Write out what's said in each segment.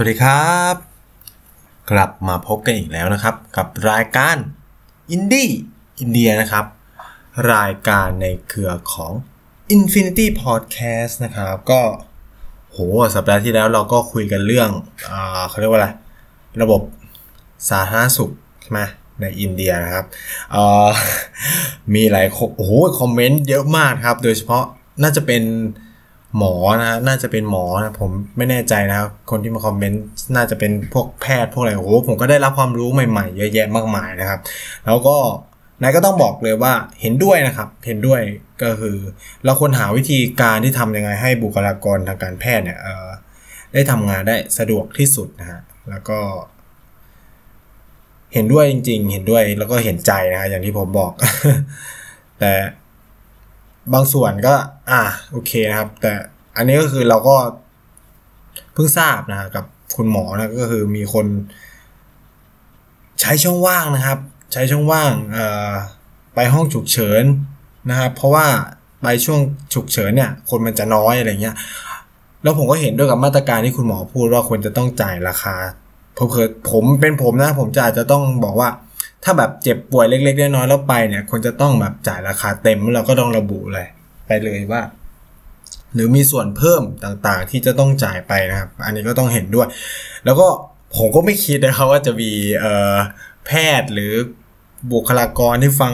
วัสดีครับ กลับมาพบกันอีกแล้วนะครับ กับรายการอินดี้อินเดียนะครับ รายการในเครือของ Infinity Podcast นะครับ ก็โหสัปดาห์ที่แล้วเราก็คุยกันเรื่องอ่าเขาเรียกว่าอะไรระบบสาธารณสุขใช่ไหมในอินเดียนะครับเออมีหลายโอ้โหคอมเมนต์เยอะมากครับ โดยเฉพาะน่าจะเป็น หมอนะน่าจะเป็นหมอนะผมไม่แน่ใจนะครับคนที่มาคอมเมนต์น่าจะเป็นพวกแพทย์พวกอะไรโอ้โหผมก็ได้รับความรู้ใหม่ๆ เยอะแยะมากมายนะครับ แล้วก็นายก็ต้องบอกเลยว่าเห็นด้วยนะครับเห็นด้วยก็คือ เราควรหาวิธีการที่ทำยังไงให้บุคลากรทางการแพทย์เนี่ยได้ทำงานได้สะดวกที่สุดนะฮะแล้วก็ เห็นด้วยจริง ๆ เห็นด้วยแล้วก็เห็นใจนะฮะอย่างที่ผมบอก แต่ บางส่วนก็ อ่าโอเคนะครับ แต่อันนี้ก็คือเราก็เพิ่งทราบนะกับคุณหมอนะก็คือมีคน ใช้ช่องว่างนะครับ ใช้ช่องว่างไปห้องฉุกเฉินนะครับ เพราะว่าไปช่วงฉุกเฉินเนี่ย คนมันจะน้อยอะไรเงี้ยแล้วผมก็เห็นด้วยกับมาตรการที่คุณหมอพูดว่าควรจะต้องจ่ายราคาเพอผมเป็นผมนะ ผมจะอาจจะต้องบอกว่า ถ้าแบบเจ็บป่วยเล็กๆน้อยๆแล้วไปเนี่ยควรจะต้องแบบจ่ายราคาเต็มแล้วเราก็ต้องระบุเลยไปเลยว่า หรือมีส่วนเพิ่มต่างๆ ที่จะต้องจ่ายไปนะครับ อันนี้ก็ต้องเห็นด้วย แล้วก็ผมก็ไม่คิดนะครับว่าจะมีเอ่อแพทย์หรือบุคลากรที่ฟัง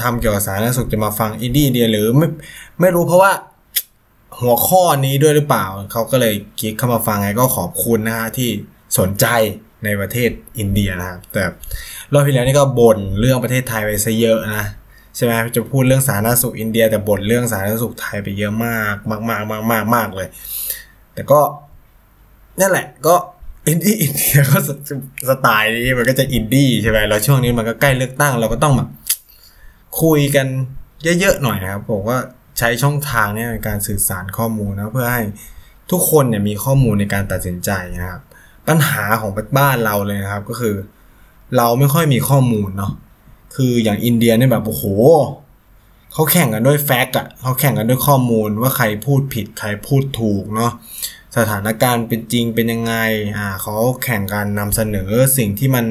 ทำเกี่ยวกับสาธารณสุขจะมาฟังอินดี้เดียหรือไม่ไม่รู้เพราะว่าหัวข้อนี้ด้วยหรือเปล่า เขาก็เลยคลิกเข้ามาฟังไงก็ขอบคุณนะฮะที่สนใจ ในประเทศอินเดียนะครับ แต่รอบที่แล้วนี่ก็บ่นเรื่องประเทศไทยไปซะเยอะนะใช่ไหมจะพูดเรื่องสาธารณสุขอินเดีย แต่บ่นเรื่องสาธารณสุขไทยไปเยอะมากมากมากมากมากมากเลย แต่ก็นั่นแหละก็อินดี้อินเดียก็สสไตล์นี้มันก็จะอินดี้ใช่ไหมแล้วช่วงนี้มันก็ใกล้เลือกตั้ง เราก็ต้องแบบคุยกันเยอะๆหน่อยนะครับผมว่าใช้ช่องทางเนี้ในการสื่อสารข้อมูลนะเพื่อให้ทุกคนเนี่ยมีข้อมูลในการตัดสินใจนะครับ ปัญหาของบ้านเราเลยนะครับ ก็คือ เราไม่ค่อยมีข้อมูลเนาะคืออย่างอินเดียเนี่ยแบบโอ้โหเขาแข่งกันด้วยแฟกต์อะเขาแข่งกันด้วยข้อมูลว่าใครพูดผิดใครพูดถูกเนาะสถานการณ์เป็นจริงเป็นยังไงอ่าเขาแข่งกันนำเสนอสิ่งที่มัน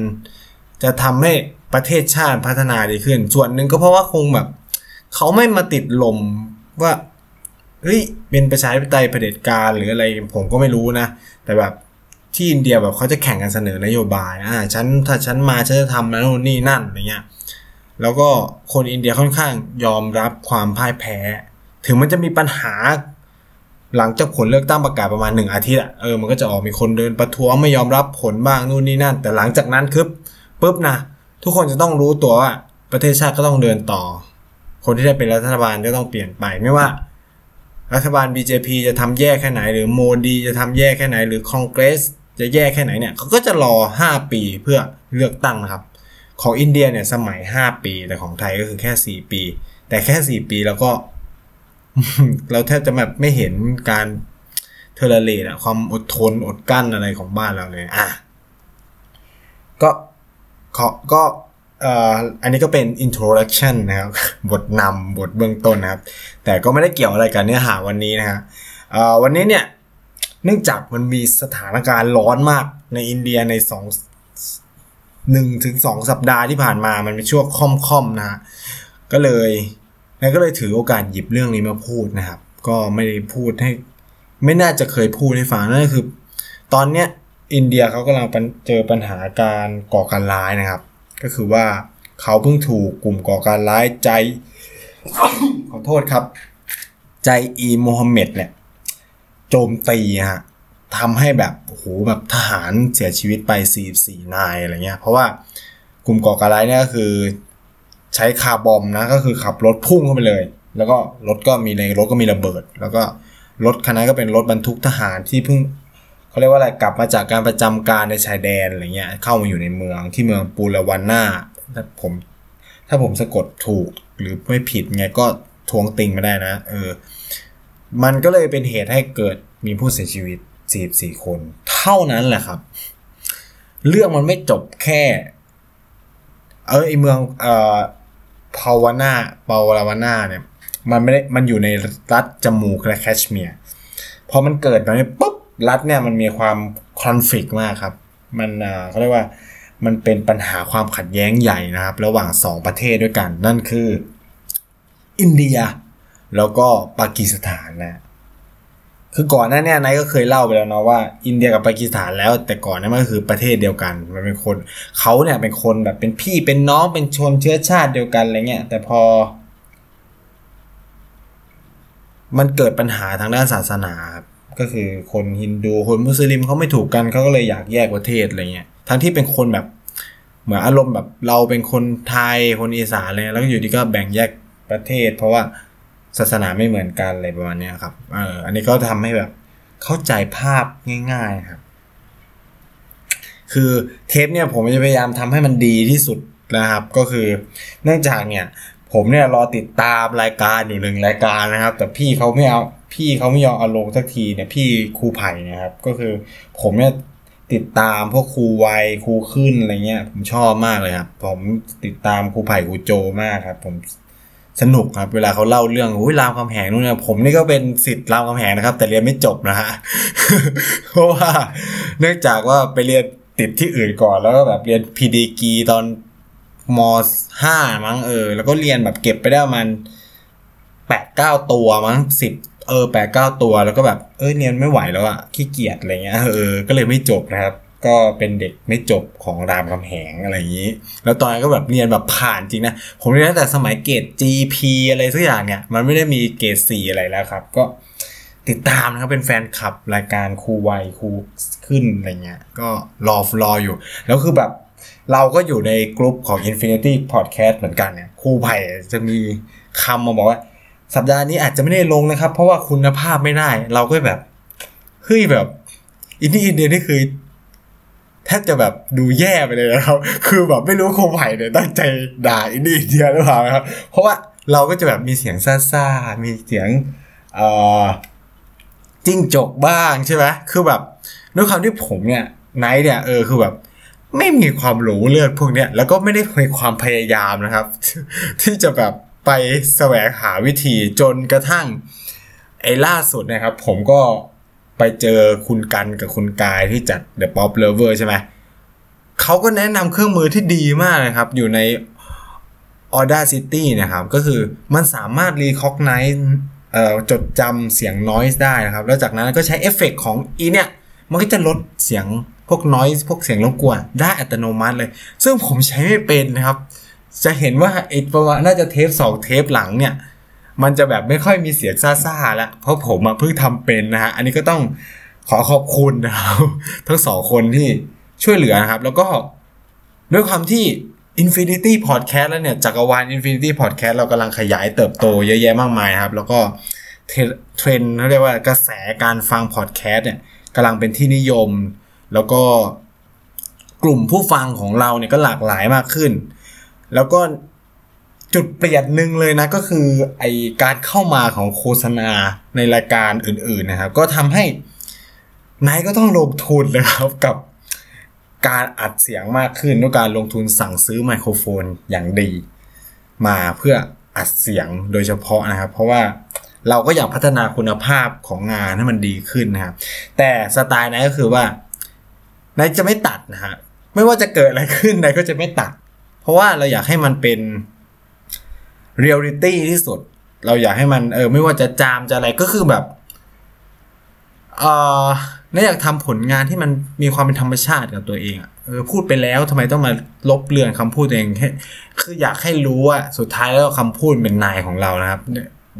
จะทำให้ประเทศชาติพัฒนาดีขึ้น ส่วนหนึ่งก็เพราะว่าคงแบบเขาไม่มาติดลมว่าเฮ้ยเป็นประชาธิปไตยเผด็จการหรืออะไรผมก็ไม่รู้นะ แต่แบบ ที่อินเดียแบบเขาจะแข่งกันเสนอนโยบายอ่าฉันถ้าฉันมาฉันจะทำแล้วนนี่นั่นอะไรเงี้ยแล้วก็คนอินเดียค่อนข้างยอมรับความพ่ายแพ้ ถึงมันจะมีปัญหา หลังจากผลเลือกตั้งประกาศประมาณหนึ่งอาทิตย์อะเออมันก็จะออกมีคนเดินประท้วงไม่ยอมรับผลบ้างนู่นนี่นั่น แต่หลังจากนั้นคือปุ๊บนะทุกคนจะต้องรู้ตัวว่าประเทศชาติก็ต้องเดินต่อ คนที่ได้เป็นรัฐบาลก็ต้องเปลี่ยนไปไม่ว่า รัฐบาล BJP จะทำแย่แค่ไหน หรือโมดีจะทำแย่แค่ไหน หรือคอนเกรส จะแย่แค่ไหนเนี่ยเขาก็จะรอ 5 ปีเพื่อเลือกตั้งนะครับ ของอินเดียเนี่ยสมัย 5 ปี แต่ของไทยก็คือแค่ 4 ปี แต่แค่ 4 ปีแล้วก็ เราแทบจะแบบไม่เห็นการ tolerate อะความอดทนอดกั้นอะไรของบ้านเราเลยอะก็ขอก็อ่ออันนี้ก็เป็น introduction นะครับ บทนำบทเบื้องต้นนะครับ แต่ก็ไม่ได้เกี่ยวอะไรกับเนื้อหาวันนี้นะฮะเอ่อวันนี้เนี่ย เนื่องจากมันมีสถานการณ์ร้อนมากในอินเดียในสองหนึ่งถึงสองสัปดาห์ที่ผ่านมามันเป็นช่วงค่อมๆนะก็เลยนายก็เลยถือโอกาสหยิบเรื่องนี้มาพูดนะครับ ก็ไม่ได้พูดให้ ไม่น่าจะเคยพูดให้ฟังนั่นคือ ตอนเนี้ยอินเดียเขากำลังเจอปัญหาการก่อการร้ายนะครับ ก็คือว่าเขาเพิ่งถูกกลุ่มก่อการร้ายใจ ขอโทษครับ ใจอีโมฮัมเหม็ดเนี่ย โจมตีฮะทำให้แบบโหแบบทหารเสียชีวิตไป 44 นายอะไรเงี้ย เพราะว่ากลุ่มก่อการร้ายเนี่ยก็คือ ใช้คาร์บอมนะก็คือขับรถพุ่งเข้าไปเลย แล้วก็รถก็มีในรถก็มีระเบิด แล้วก็รถคันนั้นก็เป็นรถบรรทุกทหารที่เพิ่งเขาเรียกว่าอะไรกลับมาจากการประจำการในชายแดนอะไรเงี้ยเข้ามาอยู่ในเมืองที่เมืองปูรวันนาถ้าผม ถ้าผมสะกดถูกหรือไม่ผิดไงก็ทวงติงมาได้นะ เออ มันก็เลยเป็นเหตุให้เกิดมีผู้เสียชีวิต 44 คน เท่านั้นแหละครับ เรื่องมันไม่จบแค่ เออไอเมืองเอ่อพาวานาปาวาราวานาเนี่ย มันไม่ได้มันอยู่ในรัฐจมูกและแคชเมียร์พอมันเกิดแบบนี้ปุ๊บรัฐเนี่ยมันมีความคอนฟ lict มากครับ มันเขาเรียกว่ามันเป็นปัญหาความขัดแย้งใหญ่นะครับ ระหว่างสองประเทศด้วยกัน นั่นคือ อินเดีย แล้วก็ปากีสถานนะคือก่อนหน้านี้นายก็เคยเล่าไปแล้วเนาะว่า อินเดียกับปากีสถานแล้ว แต่ก่อนนั้นมันก็คือประเทศเดียวกัน มันเป็นคนเขาเนี่ยเป็นคนแบบเป็นพี่เป็นน้องเป็นชนเชื้อชาติเดียวกันอะไรเงี้ยแต่พอ มันเกิดปัญหาทางด้านศาสนาครับก็คือคนฮินดูคนมุสลิมเขาไม่ถูกกันเขาก็เลยอยากแยกประเทศอะไรเงี้ยทั้งที่เป็นคนแบบเหมือนอารมณ์แบบเราเป็นคนไทยคนอีสานเลยแล้วก็อยู่ดีก็แบ่งแยกประเทศ เพราะว่า ศาสนาไม่เหมือนกันอะไรประมาณนี้ครับเอออันนี้ก็ทำให้แบบเข้าใจภาพง่าย ๆครับ คือเทปเนี่ยผมจะพยายามทำให้มันดีที่สุดนะครับ ก็คือเนื่องจากเนี่ย ผมเนี่ยรอติดตามรายการอยู่หนึ่งรายการนะครับ แต่พี่เขาไม่เอาพี่เขาไม่ยอมเอาลงสักทีเนี่ยพี่ครูไผ่นะครับ ก็คือผมเนี่ยติดตามพวกครูวัยครูขึ้นอะไรเงี้ย ผมชอบมากเลยครับ ผมติดตามครูไผ่ครูโจมากครับ ผม สนุกครับเวลาเขาเล่าเรื่องอุ้ยรามคำแหงนู่นเนี่ยผมนี่ก็เป็นสิทธิ์รามคำแหงนะครับ แต่เรียนไม่จบนะฮะเพราะว่าเนื่องจากว่าไปเรียนติดที่อื่นก่อนแล้วก็แบบเรียนพีดีกีตอนมห้ามั้งเออ แล้วก็เรียนแบบเก็บไปได้ประมาณแปดเก้าตัวมั้งสิบเออแปดเก้าตัวแล้วก็แบบเออเรียนไม่ไหวแล้วอะขี้เกียจอะไรเงี้ยเออก็เลยไม่จบนะครับ ก็เป็นเด็กไม่จบของรามคำแหงอะไรอย่างนี้ แล้วตอนนั้นก็แบบเรียนแบบผ่านจริงนะ ผมเรียนตั้งแต่สมัยเกรด GP อะไรสักอย่างเนี่ย มันไม่ได้มีเกรด4อะไรแล้วครับ ก็ติดตามนะครับเป็นแฟนคลับรายการครูวัยครูขึ้นอะไรเงี้ย ก็รอรออยู่ แล้วคือแบบเราก็อยู่ในกลุ่มของ Infinity Podcast เหมือนกันเนี่ยครูไผ่จะมีคำมาบอกว่า สัปดาห์นี้อาจจะไม่ได้ลงนะครับ เพราะว่าคุณภาพไม่ได้ เราก็แบบเฮ้ยแบบ Indie India นี่คือ แทบจะแบบดูแย่ไปเลยนะครับ คือแบบไม่รู้ครูไผ่เนี่ยตั้งใจด่า Indie India หรือเปล่าครับ เพราะว่าเราก็จะแบบมีเสียงซ่าๆ มีเสียงเอ่อจิ้งจกบ้างใช่ไหมคือแบบด้วยความที่ผมเนี่ยไนท์เนี่ยเออคือแบบไม่มีความรู้เรื่องพวกเนี้ยแล้วก็ไม่ได้มีความพยายามนะครับ ที่จะแบบไปแสวงหาวิธีจนกระทั่งไอ้ล่าสุดนะครับ ผมก็ ไปเจอคุณกันกับคุณกายที่จัด The Pop Lover ใช่ไหมเขาก็แนะนำเครื่องมือที่ดีมากเลยครับ อยู่ใน Audacity นะครับ ก็คือมันสามารถ recognize จดจำเสียง noise ได้นะครับ แล้วจากนั้นก็ใช้เอฟเฟกของอีเนี่ย มันก็จะลดเสียงพวก noise พวกเสียงรบกวนได้อัตโนมัติเลย ซึ่งผมใช้ไม่เป็นนะครับ จะเห็นว่าไอ้ประมาณน่าจะเทปสองเทปหลังเนี่ย มันจะแบบไม่ค่อยมีเสียงซ่าๆแล้วเพราะผมเพิ่งทำเป็นนะฮะอันนี้ก็ต้องขอขอบคุณนะครับทั้งสองคนที่ช่วยเหลือนะครับ แล้วก็ด้วยความที่ Infinity Podcast แล้วเนี่ยจักรวาล Infinity Podcast เรากำลังขยายเติบโตเยอะแยะมากมายครับ แล้วก็เทรนเขาเรียกว่ากระแสการฟังพอดแคสต์เนี่ยกำลังเป็นที่นิยม แล้วก็กลุ่มผู้ฟังของเราเนี่ยก็หลากหลายมากขึ้น แล้วก็ จุดเปลี่ยนหนึ่งเลยนะก็คือไอการเข้ามาของโฆษณาในรายการอื่นๆนะครับ ก็ทำให้นายก็ต้องลงทุนนะครับกับการอัดเสียงมากขึ้นด้วยการลงทุนสั่งซื้อไมโครโฟนอย่างดี มาเพื่ออัดเสียงโดยเฉพาะนะครับ เพราะว่าเราก็อยากพัฒนาคุณภาพของงานให้มันดีขึ้นนะครับ แต่สไตล์นายก็คือว่านายจะไม่ตัดนะฮะไม่ว่าจะเกิดอะไรขึ้นนายก็จะไม่ตัด เพราะว่าเราอยากให้มันเป็น เรียลลิตี้ที่สุด เราอยากให้มันเออ ไม่ว่าจะจามจะอะไรก็คือแบบเออน่าอยากทำผลงานที่มันมีความเป็นธรรมชาติกับตัวเองเออพูดไปแล้วทำไมต้องมาลบเลือนคำพูดตัวเองคืออยากให้รู้ว่าสุดท้ายแล้วคำพูดเป็นนายของเรานะครับ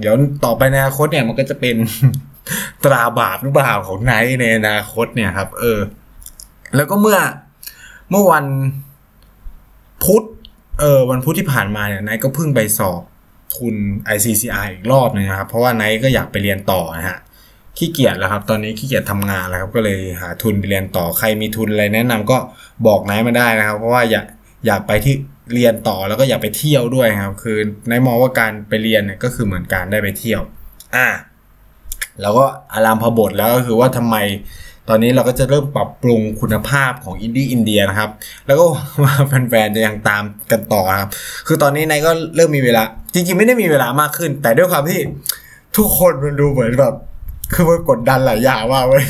เดี๋ยวต่อไปในอนาคตเนี่ยมันก็จะเป็นตราบาปหรือเปล่าของนายในอนาคตเนี่ยครับ เออ แล้วก็เมื่อเมื่อวันพุธ เออวันพุธที่ผ่านมาเนี่ยไนก็เพิ่งไปสอบทุน ICCI อีกรอบนึงนะครับ เพราะว่าไนท์ก็อยากไปเรียนต่อนะฮะขี้เกียจแล้วครับ ตอนนี้ขี้เกียจทำงานแล้วครับ ก็เลยหาทุนไปเรียนต่อใครมีทุนอะไรแนะนำก็บอกไนท์มาได้นะครับ เพราะว่าอยากอยากไปที่เรียนต่อแล้วก็อยากไปเที่ยวด้วยครับ คือไนท์มองว่าการไปเรียนเนี่ยก็คือเหมือนการได้ไปเที่ยว อ่าแล้วก็อารามพบทแล้วก็คือว่าทำไม ตอนนี้เราก็จะเริ่มปรับปรุงคุณภาพของอินดี้อินเดียนะครับ แล้วก็ว่าแฟนๆจะยังตามกันต่อครับ คือตอนนี้นายก็เริ่มมีเวลา จริงๆไม่ได้มีเวลามากขึ้น แต่ด้วยความที่ทุกคนมันดูเหมือนแบบคือมันกดดันหลายอย่างว่าเว้ย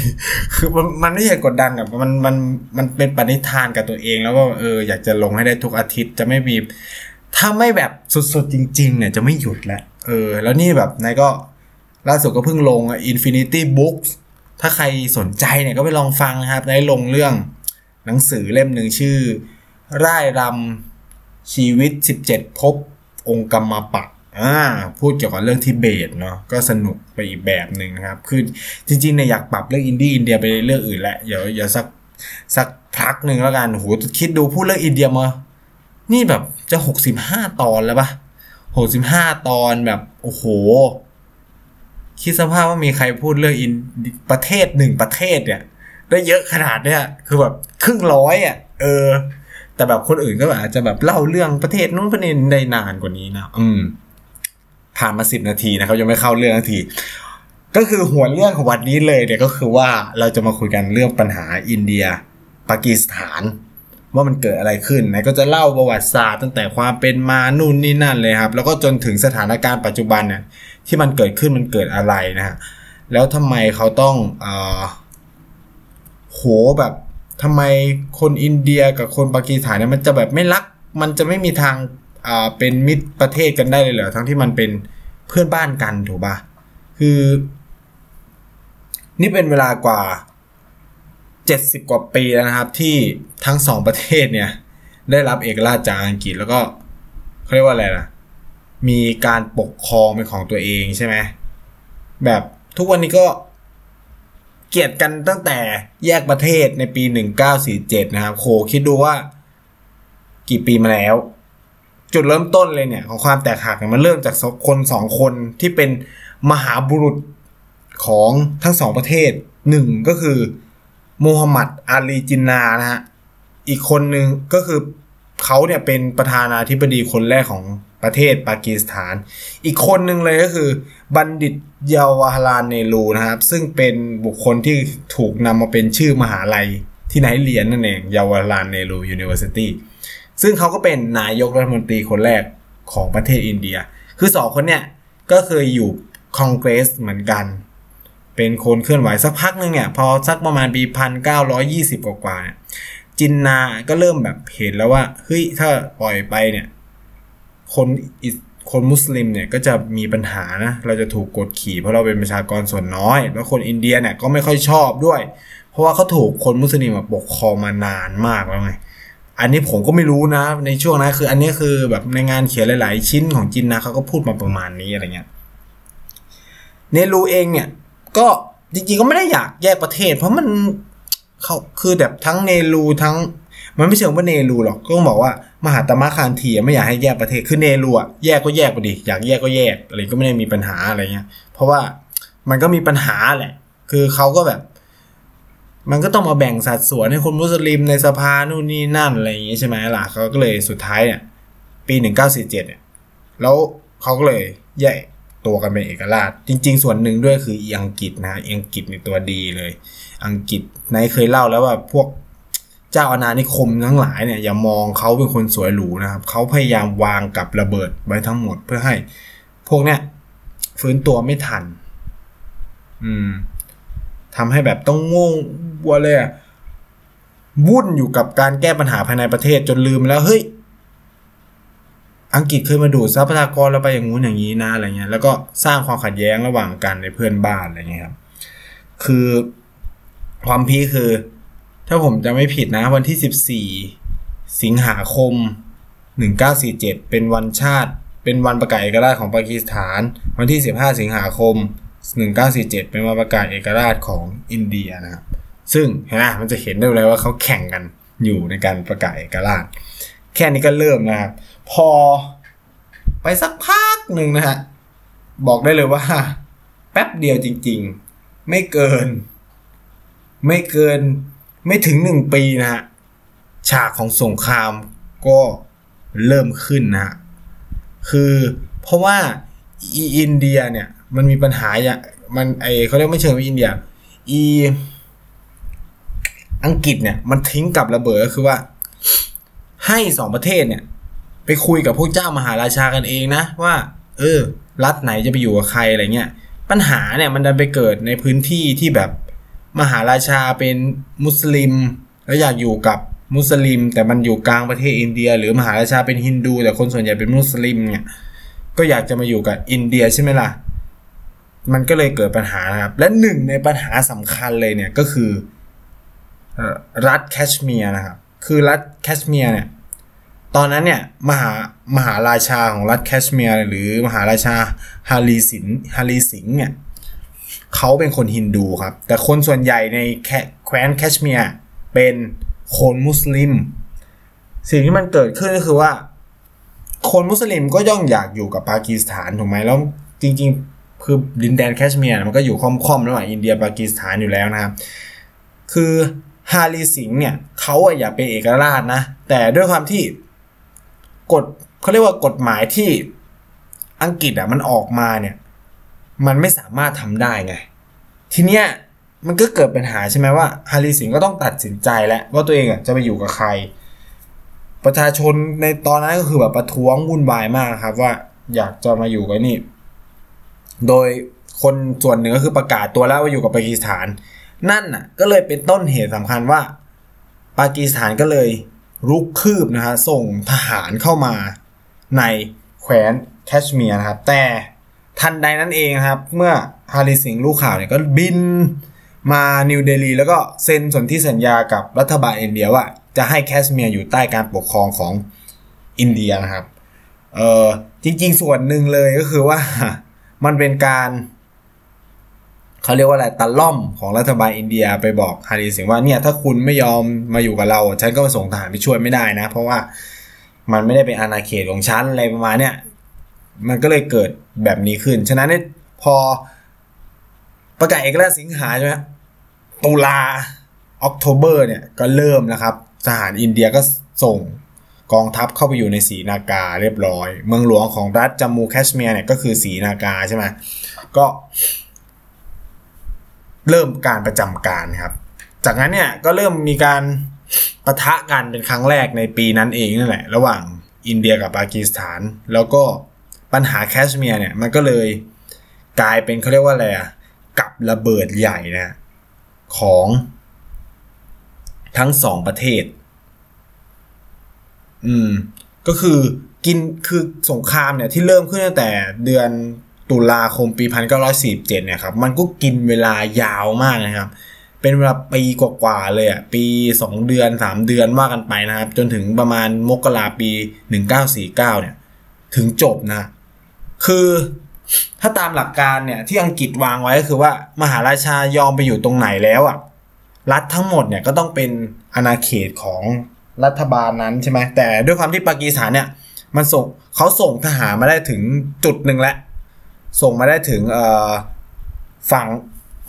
คือมันมันไม่ใช่กดดันอะมันมันมันเป็นปณิธานกับตัวเอง แล้วก็เอออยากจะลงให้ได้ทุกอาทิตย์จะไม่มี ถ้าไม่แบบสุดๆจริง ๆ เนี่ยจะไม่หยุดแหละ เออ แล้วนี่แบบนายก็ล่าสุดก็เพิ่งลง Infinity Books ถ้าใครสนใจเนี่ยก็ไปลองฟังนะครับได้ลงเรื่องหนังสือเล่มหนึ่งชื่อ ร่ายรำชีวิต 17ภพองค์กรรมปะอ่าพูดเกี่ยวกับเรื่องทิเบตเนาะก็สนุกไปอีกแบบหนึ่งนะครับ คือจริงๆเนี่ยอยากปรับเรื่องอินดี้อินเดียไปเรื่องอื่นแหละเดี๋ยวเดี๋ยวสักสักพักหนึ่งแล้วกันโหคิดดูพูดเรื่องอินเดียมา นี่แบบจะหกสิบห้าตอนแล้วปะหกสิบห้าตอนแบบ โอ้โห คิดสภาพว่ามีใครพูดเรื่องอินประเทศหนึ่งประเทศเนี่ย ได้เยอะขนาดเนี้ยคือแบบครึ่งร้อยอะ เออ แต่แบบคนอื่นก็แบบอาจจะแบบเล่าเรื่องประเทศนู้นประเทศนี้ได้นานกว่านี้นะ อืม ผ่านมาสิบนาทีนะครับยังไม่เข้าเรื่องนาที ก็คือหัวเรื่องของวันนี้เลยเนี่ยก็คือว่าเราจะมาคุยกันเรื่องปัญหาอินเดียปากีสถาน ว่ามันเกิดอะไรขึ้นนะก็จะเล่าประวัติศาสตร์ตั้งแต่ความเป็นมานู่นนี่นั่นเลยครับ แล้วก็จนถึงสถานการณ์ปัจจุบันเนี่ยที่มันเกิดขึ้นมันเกิดอะไรนะฮะแล้วทำไมเขาต้องเอ่อโหแบบทำไมคนอินเดียกับคนปากีสถานเนี่ยมันจะแบบไม่รัก มันจะไม่มีทางอ่าเป็นมิตรประเทศกันได้เลยเหรอทั้งที่มันเป็นเพื่อนบ้านกันถูกปะคือ นี่เป็นเวลากว่า 70 กว่าปีแล้วนะครับ ที่ทั้งสองประเทศเนี่ย ได้รับเอกราชจากอังกฤษแล้วก็เขาเรียกว่าอะไรนะมีการปกครองเป็นของตัวเองใช่ไหมแบบทุกวันนี้ก็เกลียดกันตั้งแต่แยกประเทศในปี 1947 นะครับโคคิดดูว่า กี่ปีมาแล้ว จุดเริ่มต้นเลยเนี่ย ของความแตกหักมันเริ่มจากคนสองคนที่เป็นมหาบุรุษของทั้งสองประเทศหนึ่งก็คือ มูฮัมหมัดอาลีจินนานะฮะอีกคนหนึ่งก็คือเขาเนี่ยเป็นประธานาธิบดีคนแรกของประเทศปากีสถาน อีกคนหนึ่งเลยก็คือ บัณฑิตเยาวาลานเนรูนะครับ ซึ่งเป็นบุคคลที่ถูกนำมาเป็นชื่อมหาลัยที่นายเรียนนั่นเอง Jawaharlal Nehru University ซึ่งเขาก็เป็นนายกรัฐมนตรีคนแรกของประเทศอินเดีย คือสองคนเนี่ยก็เคยอยู่คอนเกรสเหมือนกัน เป็นคนเคลื่อนไหวสักพักหนึ่งเนี่ยพอสักประมาณปีพันเก้าร้อยยี่สิบกว่าเนี่ยจินนาก็เริ่มแบบเห็นแล้วว่าเฮ้ยถ้าปล่อยไปเนี่ย คนคนมุสลิมเนี่ยก็จะมีปัญหานะเราจะถูกกดขี่เพราะเราเป็นประชากรส่วนน้อย แล้วคนอินเดียเนี่ยก็ไม่ค่อยชอบด้วย เพราะว่าเขาถูกคนมุสลิมปกครองมานานมากแล้วไงอันนี้ผมก็ไม่รู้นะ ในช่วงนั้นคือ อันนี้คือแบบในงานเขียนหลาย ๆ ชิ้นของจินนาเขาก็พูดมาประมาณนี้อะไรเงี้ยเนรูเองเนี่ย ก็จริงๆก็ไม่ได้อยากแยกประเทศ เพราะมันเขาคือแบบทั้งเนรูทั้ง มันไม่เชิงว่าเนรูหรอกก็ต้องบอกว่ามหาตมะคานทีไม่อยากให้แยกประเทศคือเนรูอะแยกก็แยกไปดิอยากแยกก็แยกอะไรก็ไม่ได้มีปัญหาอะไรเงี้ย เพราะว่ามันก็มีปัญหาแหละ คือเขาก็แบบ มันก็ต้องมาแบ่งสัดส่วนให้คนมุสลิมในสภานู่นนี่นั่นอะไรอย่างงี้ใช่ไหมล่ะเขาก็เลยสุดท้ายเนี่ยปีหนึ่งเก้าสี่เจ็ดเนี่ยแล้วเขาก็เลยแยก ตัวกันเป็นเอกราช จริง ๆ ส่วนหนึ่งด้วยคืออังกฤษนะอังกฤษในตัวดีเลย อังกฤษนายเคยเล่าแล้วว่าพวกเจ้าอาณานิคมทั้งหลายเนี่ยอย่ามองเขาเป็นคนสวยหรูนะครับเขาพยายามวางกับระเบิดไว้ทั้งหมดเพื่อให้ พวกเนี้ยฟื้นตัวไม่ทัน อืมทำให้แบบต้องงงวัวเลยอะวุ่นอยู่กับการแก้ปัญหาภายในประเทศจนลืมแล้วเฮ้ย อังกฤษเคยมาดูดทรัพยากรเราไปอย่างงู้นอย่างนี้นะอะไรเงี้ยแล้วก็สร้างความขัดแย้งระหว่างกันในเพื่อนบ้านอะไรเงี้ยครับคือความพีคคือ ถ้าผมจะไม่ผิดนะวันที่ 14 สิงหาคม 1947 เป็นวันชาติ เป็นวันประกาศเอกราชของปากีสถาน วันที่ 15 สิงหาคม 1947 เป็นวันประกาศเอกราชของอินเดียนะครับซึ่งเห็นไหมมันจะเห็นได้เลยว่าเขาแข่งกันอยู่ในการประกาศเอกราช แค่นี้ก็เริ่มนะครับ พอไปสักพักหนึ่งนะฮะ บอกได้เลยว่า แป๊บเดียวจริง ๆ ไม่เกิน ไม่เกิน ไม่ถึงหนึ่งปีนะฮะ ฉากของสงครามก็เริ่มขึ้นนะฮะ คือเพราะว่าอีอินเดียเนี่ย มันมีปัญหาอย่างมันไอเขาเรียกไม่เชิงว่าอินเดียอีอังกฤษเนี่ย มันทิ้งกับระเบิดก็คือว่า ให้สองประเทศเนี่ย ไปคุยกับพวกเจ้ามหาราชากันเองนะว่า เออ รัฐไหนจะไปอยู่กับใครอะไรเงี้ยปัญหาเนี่ยมันดันไปเกิดในพื้นที่ที่แบบมหาราชาเป็นมุสลิม แล้วอยากอยู่กับมุสลิม แต่มันอยู่กลางประเทศอินเดีย หรือมหาราชาเป็นฮินดู แต่คนส่วนใหญ่เป็นมุสลิมเนี่ยก็อยากจะมาอยู่กับอินเดียใช่ไหมล่ะ มันก็เลยเกิดปัญหาครับ และหนึ่งในปัญหาสำคัญเลยเนี่ยก็คือรัฐแคชเมียร์นะครับ คือรัฐแคชเมียร์เนี่ย ตอนนั้นเนี่ย มหามหาราชาของรัฐแคชเมียร์หรือมหาราชาฮารีสินฮารีสิงเนี่ยเขาเป็นคนฮินดูครับ แต่คนส่วนใหญ่ในแคว้นแคชเมียร์เป็นคนมุสลิม สิ่งที่มันเกิดขึ้นก็คือว่า คนมุสลิมก็ย่อมอยากอยู่กับปากีสถานถูกไหมแล้วจริงๆ คือดินแดนแคชเมียร์มันก็อยู่คร่อมๆระหว่างอินเดียปากีสถานอยู่แล้วนะครับ คือฮารีสิงเนี่ยเขาอะอยากเป็นเอกราชนะ แต่ด้วยความที่ กฎเขาเรียกว่ากฎหมายที่อังกฤษอะมันออกมาเนี่ย มันไม่สามารถทำได้ไง ทีเนี้ยมันก็เกิดปัญหาใช่ไหมว่าฮารีสิงก็ต้องตัดสินใจแล้วว่าตัวเองอะจะไปอยู่กับใคร ประชาชนในตอนนั้นก็คือแบบประท้วงวุ่นวายมากครับว่าอยากจะมาอยู่กับนี่ โดยคนส่วนหนึ่งก็คือประกาศตัวแล้วว่าอยู่กับปากีสถาน นั่นน่ะ ก็เลยเป็นต้นเหตุสำคัญว่า ปากีสถานก็เลย รุกคืบนะฮะส่งทหารเข้ามาในแคว้นแคชเมียร์นะครับ แต่ทันใดนั้นเองครับ เมื่อฮาริสิงลูกข่าวเนี่ยก็บินมานิวเดลีแล้วก็เซ็นสนธิสัญญากับรัฐบาลอินเดียว่าจะให้แคชเมียร์อยู่ใต้การปกครองของอินเดียนะครับ เออจริง ๆ ส่วนหนึ่งเลยก็คือว่ามันเป็นการ เขาเรียกว่าอะไรตะล่อมของรัฐบาลอินเดียไปบอกฮาริสิงว่าเนี่ยถ้าคุณไม่ยอมมาอยู่กับเรา ฉันก็ส่งทหารไปช่วยไม่ได้นะ เพราะว่ามันไม่ได้เป็นอาณาเขตของฉันอะไรประมาณเนี้ยมันก็เลยเกิดแบบนี้ขึ้น ฉะนั้นพอประกาศเอกราชสิงหาใช่ไหมตุลา October เนี่ยก็เริ่มนะครับทหารอินเดียก็ส่งกองทัพเข้าไปอยู่ในศรีนาการ์เรียบร้อย เมืองหลวงของรัฐจัมมูแคชเมียร์เนี่ยก็คือศรีนาการ์ใช่ไหมก็ เริ่มการประจำการครับ จากนั้นเนี่ยก็เริ่มมีการประทะกันเป็นครั้งแรกในปีนั้นเองนั่นแหละ ระหว่างอินเดียกับปากีสถาน แล้วก็ปัญหาแคชเมียร์เนี่ยมันก็เลยกลายเป็นเขาเรียกว่าอะไรอะกับระเบิดใหญ่นะของทั้งสองประเทศ อืม ก็คือกินคือสงครามเนี่ยที่เริ่มขึ้นตั้งแต่เดือน ตุลาคมปี 1947 เนี่ยครับ มันก็กินเวลายาวมากนะครับ เป็นเวลาปีกว่าๆเลยอะ ปี 2 เดือน 3 เดือนว่ากันไปนะครับ จนถึงประมาณมกราปี 1949 เนี่ย ถึงจบนะ คือถ้าตามหลักการเนี่ยที่อังกฤษวางไว้ก็คือว่ามหาราชายอมไปอยู่ตรงไหนแล้วอะ รัฐทั้งหมดเนี่ยก็ต้องเป็นอาณาเขตของรัฐบาลนั้นใช่ไหมแต่ด้วยความที่ปากีสถานเนี่ยมันส่งเขาส่งทหารมาได้ถึงจุดหนึ่งแล้ว ส่งมาได้ถึงฝั่ง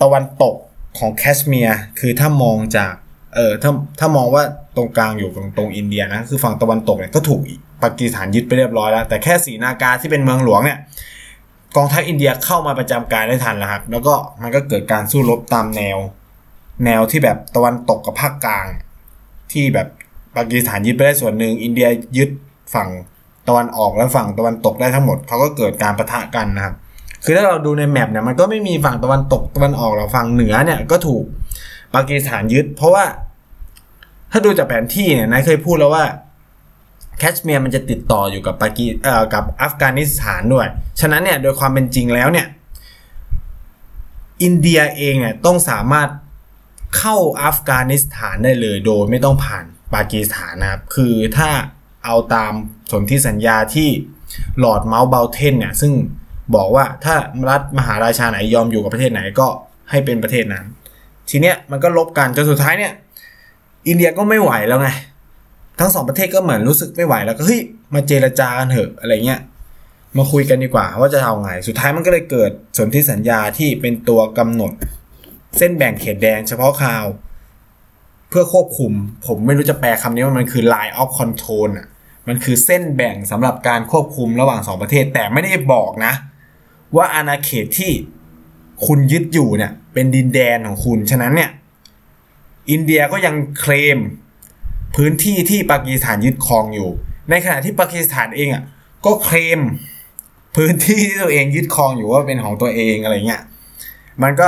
ตะวันตกของแคชเมียร์คือถ้ามองจากเออถ้าถ้ามองว่าตรงกลางอยู่ตรงตรงอินเดียนะคือฝั่งตะวันตกเนี่ยก็ถูกปากีสถานยึดไปเรียบร้อยแล้ว แต่แค่สีนากาที่เป็นเมืองหลวงเนี่ยกองทัพอินเดียเข้ามาประจำการได้ทันแล้วครับแล้วก็มันก็เกิดการสู้รบตามแนว แนวที่แบบตะวันตกกับภาคกลาง ที่แบบปากีสถานยึดไปได้ส่วนหนึ่งอินเดียยึดฝั่งตะวันออกและฝั่งตะวันตกได้ทั้งหมดเขาก็เกิดการประทะกันนะครับ คือถ้าเราดูในแมปเนี่ยมันก็ไม่มีฝั่งตะวันตกตะวันออกหรอกฝั่งเหนือเนี่ยก็ถูกปากีสถานยึด เพราะว่า ถ้าดูจากแผนที่เนี่ยนายเคยพูดแล้วว่าแคชเมียร์มันจะติดต่ออยู่กับปากีเอ่อกับอัฟกานิสถานด้วย ฉะนั้นเนี่ยโดยความเป็นจริงแล้วเนี่ย อินเดียเองเนี่ยต้องสามารถเข้าอัฟกานิสถานได้เลยโดยไม่ต้องผ่านปากีสถานนะครับ คือถ้าเอาตามสนธิสัญญาที่หลอร์ดเมาส์เบลเทนเนี่ยซึ่ง บอกว่าถ้ารัฐมหาราชาไหนยอมอยู่กับประเทศไหนก็ให้เป็นประเทศนั้น ทีเนี้ยมันก็ลบกันจนสุดท้ายเนี่ย อินเดียก็ไม่ไหวแล้วไง ทั้งสองประเทศก็เหมือนรู้สึกไม่ไหวแล้วก็เฮ้ยมาเจรจากันเถอะอะไรเงี้ยมาคุยกันดีกว่าว่าจะเอาไง สุดท้ายมันก็เลยเกิดสนธิสัญญาที่เป็นตัวกำหนด เส้นแบ่งเขตแดนเฉพาะข่าว เพื่อควบคุม ผมไม่รู้จะแปลคำนี้ว่ามันคือ line of control อะมันคือเส้นแบ่งสำหรับการควบคุมระหว่างสองประเทศแต่ไม่ได้บอกนะ ว่าอาณาเขตที่คุณยึดอยู่เนี่ยเป็นดินแดนของคุณ ฉะนั้นเนี่ยอินเดียก็ยังเคลมพื้นที่ที่ปากีสถานยึดครองอยู่ ในขณะที่ปากีสถานเองอะก็เคลมพื้นที่ที่ตัวเองยึดครองอยู่ว่าเป็นของตัวเองอะไรเงี้ย มันก็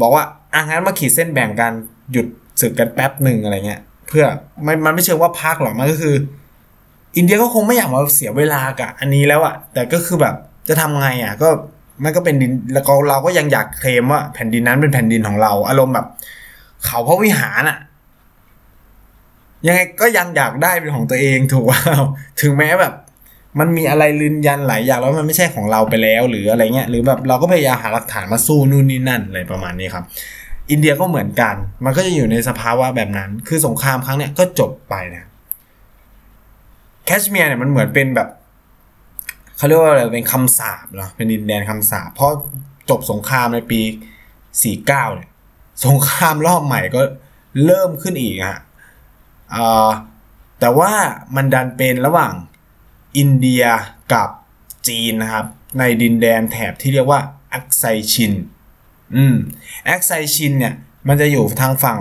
บอกว่าอะงั้นมาขีดเส้นแบ่งกันหยุดศึกกันแป๊บหนึ่งอะไรเงี้ย เพื่อมันมันไม่เชิงว่าพักหรอกมันก็คือ อินเดียก็คงไม่อยากมาเสียเวลากับอันนี้แล้วอะแต่ก็คือแบบจะทำไงอะก็ มันก็เป็นดินแล้วก็เราก็ยังอยากเคลมว่าแผ่นดินนั้นเป็นแผ่นดินของเรา อารมณ์แบบ เขาพระวิหารอะยังไงก็ยังอยากได้เป็นของตัวเองถูกว่าถึงแม้แบบ มันมีอะไรลืนยันหลายอย่างแล้วมันไม่ใช่ของเราไปแล้ว หรืออะไรเงี้ยหรือแบบเราก็พยายามหาหลักฐานมาสู้นู่นนี่นั่นอะไรประมาณนี้ครับ อินเดียก็เหมือนกัน มันก็จะอยู่ในสภาวะแบบนั้น คือสงครามครั้งเนี้ยก็จบไปนะแคชเมียร์เนี่ยมันเหมือนเป็นแบบ เขาเรียกว่าอะไรเป็นคำสาปเนาะเป็นดินแดนคำสาปเพราะจบสงครามในปี 49เนี่ยสงครามรอบใหม่ก็เริ่มขึ้นอีกฮะแต่ว่ามันดันเป็นระหว่างอินเดียกับจีนนะครับ ในดินแดนแถบที่เรียกว่าอักไซชินอืมอักไซชินเนี่ยมันจะอยู่ทางฝั่ง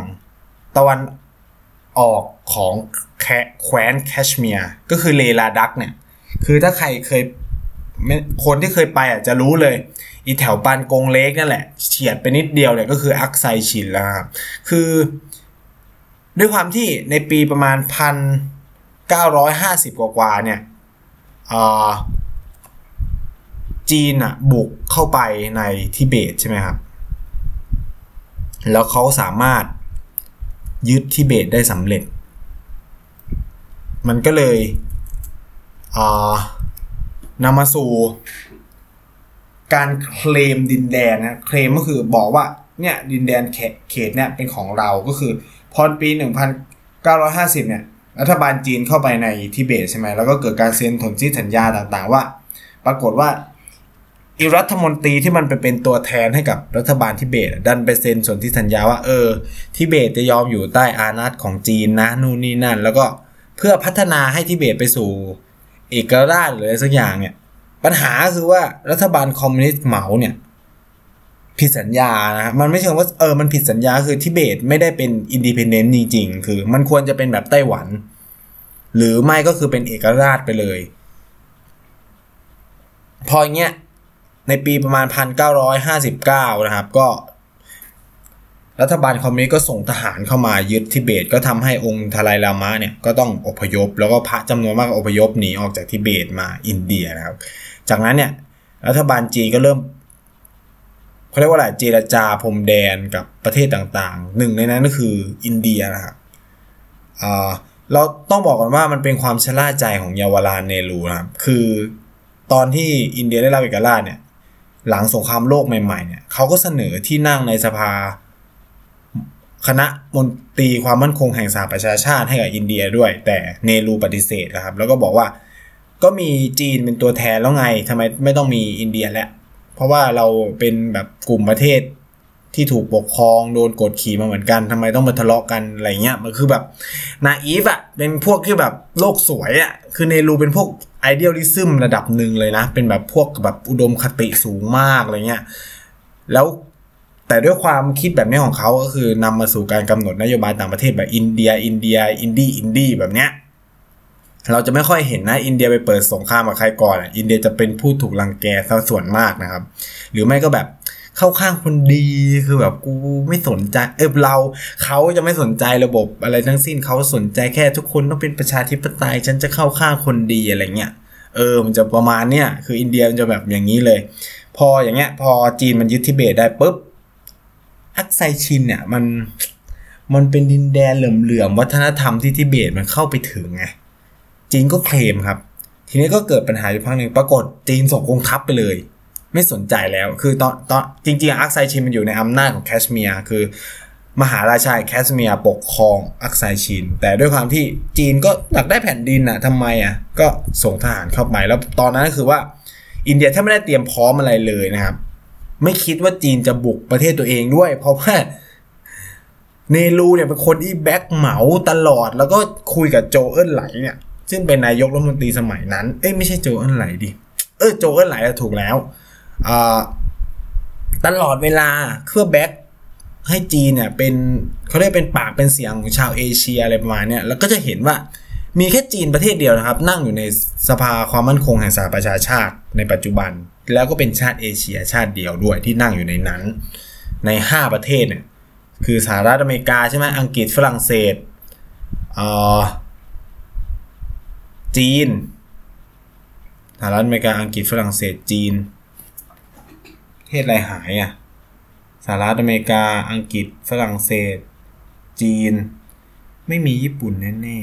ตะวันออกของแคว้นแคชเมียร์ก็คือเลห์ลาดักห์เนี่ย คือถ้าใครเคย คนที่เคยไปอะจะรู้เลย อีแถวปานกงเล็กนั่นแหละเฉียดไปนิดเดียวเนี่ยก็คืออักไซชินแล้วครับคือ ด้วยความที่ในปีประมาณพันเก้าร้อยห้าสิบกว่าเนี่ยจีนอะบุกเข้าไปในทิเบตใช่ไหมครับ แล้วเขาสามารถยึดทิเบตได้สำเร็จ มันก็เลยอ่า นำมาสู่การเคลมดินแดนนะเคลมก็คือบอกว่าเนี่ยดินแดนเขตเนี่ยเป็นของเราก็คือพอปี 1950 เนี่ยรัฐบาลจีนเข้าไปในทิเบตใช่ไหมแล้วก็เกิดการเซ็นถนที่สัญญาต่างๆว่า ปรากฏว่าอีรัฐมนตรีที่มันไปเป็นตัวแทนให้กับรัฐบาลทิเบต ดันไปเซ็นสนที่สัญญาว่าเออทิเบตจะยอมอยู่ใต้อานัตของจีนนะนู่นนี่นั่น แล้วก็เพื่อพัฒนาให้ทิเบตไปสู่ เอกราชหรืออะไรสักอย่างเนี่ย ปัญหาคือว่ารัฐบาลคอมมิวนิสต์เหมาเนี่ย ผิดสัญญานะมันไม่ใช่ว่าเออมันผิดสัญญาคือทิเบตไม่ได้เป็นอินดีเพนเดนต์จริง ๆ คือ มันควรจะเป็นแบบไต้หวัน หรือไม่ก็คือเป็นเอกราชไปเลย พออย่างเงี้ยในปีประมาณ 1959 นะครับ ก็ รัฐบาลคอมมิวนิสต์ก็ส่งทหารเข้ามายึดทิเบต ก็ทำให้องค์ทลายลามะเนี่ยก็ต้องอพยพ แล้วก็พระจำนวนมากอพยพหนีออกจากทิเบตมาอินเดียนะครับ จากนั้นเนี่ยรัฐบาลจีนก็เริ่มเขาเรียกว่าอะไรเจรจาพรมแดนกับประเทศต่างๆ หนึ่งในนั้นก็คืออินเดียนะครับเราต้องบอกกันว่ามันเป็นความชะล่าใจของเยาวราชเนรูนะครับ คือตอนที่อินเดียได้รับเอกราชเนี่ยหลังสงครามโลกใหม่ๆเนี่ยเขาก็เสนอที่นั่งในสภา คณะมนตรีความมั่นคงแห่งสหประชาชาติให้กับอินเดียด้วย แต่เนรูปฏิเสธนะครับ แล้วก็บอกว่าก็มีจีนเป็นตัวแทนแล้วไงทำไมไม่ต้องมีอินเดียแล้วเพราะว่าเราเป็นแบบกลุ่มประเทศที่ถูกปกครองโดนกดขี่มาเหมือนกันทำไมต้องมาทะเลาะกันอะไรเงี้ยมันคือแบบนาอีฟอะเป็นพวกที่แบบโลกสวยอะคือเนรูเป็นพวก idealism ระดับหนึ่งเลยนะ เป็นแบบพวกแบบอุดมคติสูงมากอะไรเงี้ยแล้ว แต่ด้วยความคิดแบบนี้ของเขาก็คือนำมาสู่การกำหนดนโยบายต่างประเทศแบบอินเดีย อินเดีย indie indie แบบเนี้ยเราจะไม่ค่อยเห็นนะอินเดียไปเปิดสงครามกับใครก่อนอินเดียจะเป็นผู้ถูกรังแกซะส่วนมากนะครับ หรือไม่ก็แบบเข้าข้างคนดีคือแบบกูไม่สนใจเออเราเขาจะไม่สนใจระบบอะไรทั้งสิ้นเขาสนใจแค่ทุกคนต้องเป็นประชาธิปไตยฉันจะเข้าข้างคนดีอะไรเงี้ยเออมันจะประมาณเนี้ยคืออินเดียมันจะแบบอย่างนี้เลย พออย่างเงี้ยพอจีนมันยึดทิเบตได้ปุ๊บ อักไซชินเนี่ยมันมันเป็นดินแดนเหลื่อมๆวัฒนธรรมที่ทิเบตมันเข้าไปถึงไงจีนก็เคลมครับ ทีนี้ก็เกิดปัญหาอยู่พักหนึ่งปรากฏจีนส่งกองทัพไปเลย ไม่สนใจแล้ว คือตอนตอนจริงๆอักไซชินมันอยู่ในอำนาจของแคชเมียร์คือ มหาราชาแคชเมียร์ปกครองอักไซชิน แต่ด้วยความที่จีนก็อยากได้แผ่นดินอะทำไมอะก็ส่งทหารเข้าไปแล้วตอนนั้นก็คือว่า อินเดียถ้าไม่ได้เตรียมพร้อมอะไรเลยนะครับ ไม่คิดว่าจีนจะบุกประเทศตัวเองด้วย เพราะว่าเนรูเนี่ยเป็นคนที่ back เหมาตลอด แล้วก็คุยกับโจวเอินไหลเนี่ย ซึ่งเป็นนายกรัฐมนตรีสมัยนั้น เอ้ยไม่ใช่โจวเอินไหลดิ เออโจวเอินไหลถูกแล้วตลอดเวลาเพื่อแบ็กให้จีนเนี่ยเป็นเขาเรียกเป็นปากเป็นเสียงของชาวเอเชียอะไรประมาณเนี้ยแล้วก็จะเห็นว่ามีแค่จีนประเทศเดียวนะครับ นั่งอยู่ในสภาความมั่นคงแห่งสหประชาชาติในปัจจุบัน แล้วก็เป็นชาติเอเชียชาติเดียวด้วยที่นั่งอยู่ในนั้น ใน 5 ประเทศเนี่ยคือสหรัฐอเมริกาใช่ไหมอังกฤษฝรั่งเศสจีนสหรัฐอเมริกาอังกฤษฝรั่งเศสจีนประเทศอะไรหายอะสหรัฐอเมริกาอังกฤษฝรั่งเศส จีน ไม่มีญี่ปุ่นแน่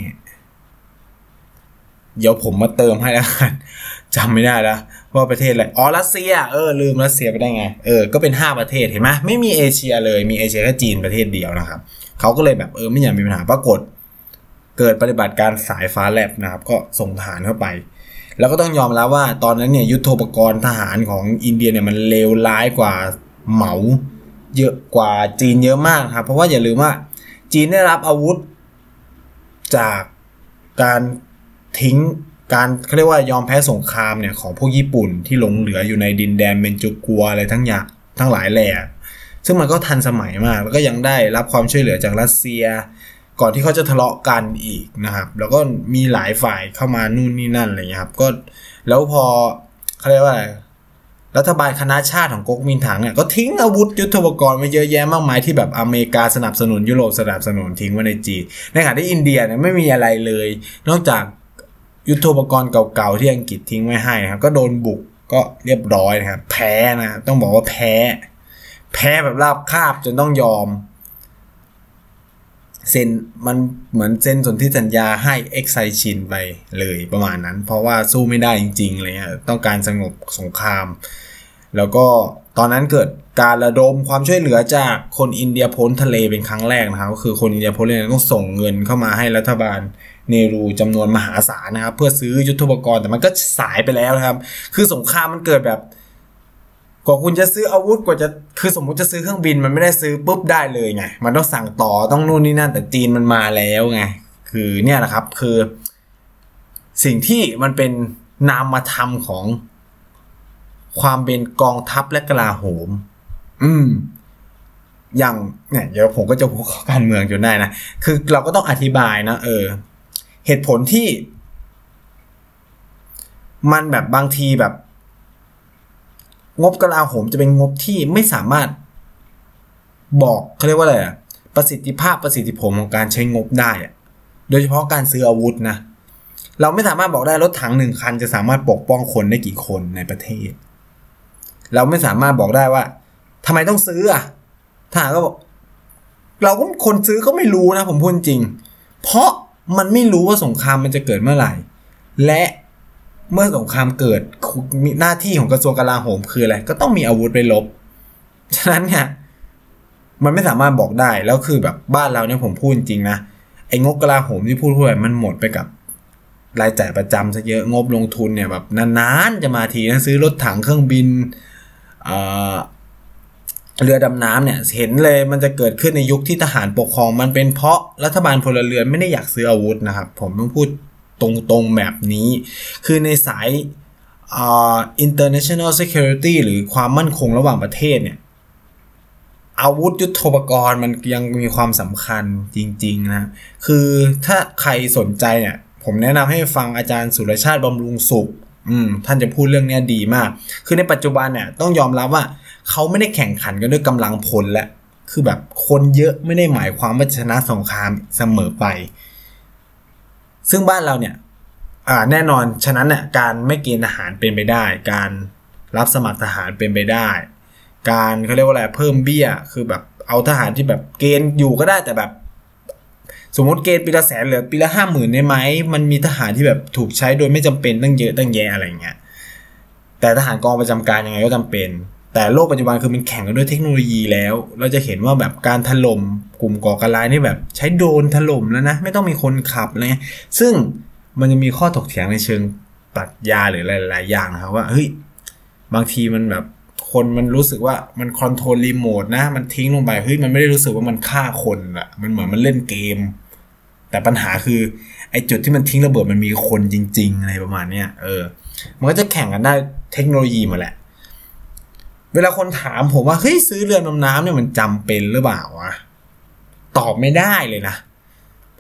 ๆเดี๋ยวผมมาเติมให้แล้วกัน จำไม่ได้แล้วว่าประเทศอะไรอ๋อรัสเซียเออลืมรัสเซียไปได้ไงเออก็เป็น 5 ประเทศเห็นไหมไม่มีเอเชียเลยมีเอเชียแค่จีนประเทศเดียวนะครับเขาก็เลยแบบเออไม่อยากมีปัญหาปรากฏ เกิดปฏิบัติการสายฟ้าแลบนะครับ ก็ส่งทหารเข้าไป แล้วก็ต้องยอมรับว่าตอนนั้นเนี่ยยุทโธปกรณ์ทหารของอินเดียเนี่ยมันเลวร้ายกว่าเหมาเยอะกว่าจีนเยอะมากครับ เพราะว่าอย่าลืมว่าจีนได้รับอาวุธจากการทิ้ง การเขาเรียกว่ายอมแพ้สงครามเนี่ยของพวกญี่ปุ่นที่หลงเหลืออยู่ในดินแดนเมนจูกัวอะไรทั้งอย่างทั้งหลายแหล่ซึ่งมันก็ทันสมัยมาก แล้วก็ยังได้รับความช่วยเหลือจากรัสเซีย ก่อนที่เขาจะทะเลาะกันอีกนะครับ แล้วก็มีหลายฝ่ายเข้ามานู่นนี่นั่นอะไรเงี้ยครับก็แล้วพอเขาเรียกว่าอะไรรัฐบาลคณะชาติของก๊กมินถังเนี่ยก็ทิ้งอาวุธยุทโธปกรณ์ไว้เยอะแยะมากมายที่แบบอเมริกาสนับสนุนยุโรปสนับสนุนทิ้งไว้ในจีนในขณะที่อินเดียเนี่ยไม่มีอะไรเลย นอกจาก ยุทโธปกรณ์เก่าๆที่อังกฤษทิ้งไว้ให้นะครับ ก็โดนบุกก็เรียบร้อยนะครับแพ้นะต้องบอกว่าแพ้ แพ้แบบราบคาบจนต้องยอมเซ็นมันเหมือนเซ็นสนธิสัญญาให้เอ็กไซชินไปเลยประมาณนั้น เพราะว่าสู้ไม่ได้จริงๆเลยฮะต้องการสงบสงคราม แล้วก็ตอนนั้นเกิดการระดมความช่วยเหลือจากคนอินเดียพ้นทะเลเป็นครั้งแรกนะครับก็คือคนอินเดียพ้นทะเลต้องส่งเงินเข้ามาให้รัฐบาล เนรูจำนวนมหาศาลนะครับ เพื่อซื้อยุทธปกรณ์แต่มันก็สายไปแล้วนะครับ คือสงครามมันเกิดแบบกว่าคุณจะซื้ออาวุธกว่าจะคือสมมุติจะซื้อเครื่องบินมันไม่ได้ซื้อปุ๊บได้เลยไงมันต้องสั่งต่อต้องนู่นนี่นั่นแต่จีนมันมาแล้วไงคือเนี่ยแหละครับคือ สิ่งที่มันเป็นนามธรรมของ ความเป็นกองทัพและกลาโหม อืม อย่างเนี่ยเดี๋ยวผมก็จะพูดการเมืองจนได้นะคือเราก็ต้องอธิบายนะเออ เหตุผลที่ มันแบบบางทีแบบ งบกระลาโหมจะเป็นงบที่ไม่สามารถบอกเขาเรียกว่าอะไรอะประสิทธิภาพประสิทธิผลของการใช้งบได้อะโดยเฉพาะการซื้ออาวุธนะ เราไม่สามารถบอกได้รถถังหนึ่งคันจะสามารถปกป้องคนได้กี่คนในประเทศ เราไม่สามารถบอกได้ว่าทำไมต้องซื้ออะถ้าก็บอก เราก็คนซื้อก็ไม่รู้นะผมพูดจริง เพราะ มันไม่รู้ว่าสงครามมันจะเกิดเมื่อไหร่ และเมื่อสงครามเกิดมีหน้าที่ของกระทรวงกลาโหมคืออะไร ก็ต้องมีอาวุธไปลบ ฉะนั้นเนี่ยมันไม่สามารถบอกได้ แล้วคือแบบบ้านเราเนี่ยผมพูดจริงนะ ไอ้งบกลาโหมที่พูดพูดไปมันหมดไปกับรายจ่ายประจำซะเยอะงบลงทุนเนี่ยแบบนานๆ จะมาทีนะซื้อรถถังเครื่องบิน เรือดำน้ำเนี่ยเห็นเลยมันจะเกิดขึ้นในยุคที่ทหารปกครอง มันเป็นเพราะรัฐบาลพลเรือนไม่ได้อยากซื้ออาวุธนะครับ ผมต้องพูดตรงๆแบบนี้ คือในสาย international security หรือความมั่นคงระหว่างประเทศเนี่ยอาวุธยุทโธปกรณ์มันยังมีความสำคัญจริงๆนะคือถ้าใครสนใจเนี่ย ผมแนะนำให้ฟังอาจารย์สุรชาติบำรุงสุข อืม ท่านจะพูดเรื่องนี้ดีมาก คือในปัจจุบันเนี่ยต้องยอมรับว่า เขาไม่ได้แข่งขันกันด้วยกำลังพลและ คือแบบคนเยอะไม่ได้หมายความว่าชนะสงครามเสมอไป ซึ่งบ้านเราเนี่ยแน่นอนฉะนั้นเนี่ยการไม่เกณฑ์ทหารเป็นไปได้ การรับสมัครทหารเป็นไปได้ การเขาเรียกว่าอะไรเพิ่มเบี้ยคือแบบเอาทหารที่แบบเกณฑ์อยู่ก็ได้แต่แบบ สมมติเกณฑ์ปีละแสนเหลือปีละห้าหมื่นได้ไหมมันมีทหารที่แบบถูกใช้โดยไม่จำเป็นตั้งเยอะตั้งแยะอะไรเงี้ยแต่ทหารกองประจำการยังไงก็จำเป็น แต่โลกปัจจุบันคือมันแข่งกันด้วยเทคโนโลยีแล้ว เราจะเห็นว่าแบบการถล่มกลุ่มก่อการร้ายนี่แบบใช้โดรนถล่มแล้วนะ ไม่ต้องมีคนขับอะไรเงี้ยซึ่งมันจะมีข้อถกเถียงในเชิงปรัชญาหรือหลาย ๆ อย่างนะครับว่าเฮ้ยบางทีมันแบบคนมันรู้สึกว่ามันคอนโทรลรีโมทนะ มันทิ้งลงไปเฮ้ยมันไม่ได้รู้สึกว่ามันฆ่าคนอะมันเหมือนมันเล่นเกม แต่ปัญหาคือไอ้จุดที่มันทิ้งระเบิดมันมีคนจริง ๆ อะไรประมาณเนี้ยเออ มันก็จะแข่งกันได้เทคโนโลยีมาแหละ เวลาคนถามผมว่าเฮ้ยซื้อเรือดำน้ำเนี่ยมันจำเป็นหรือเปล่าวะตอบไม่ได้เลยนะ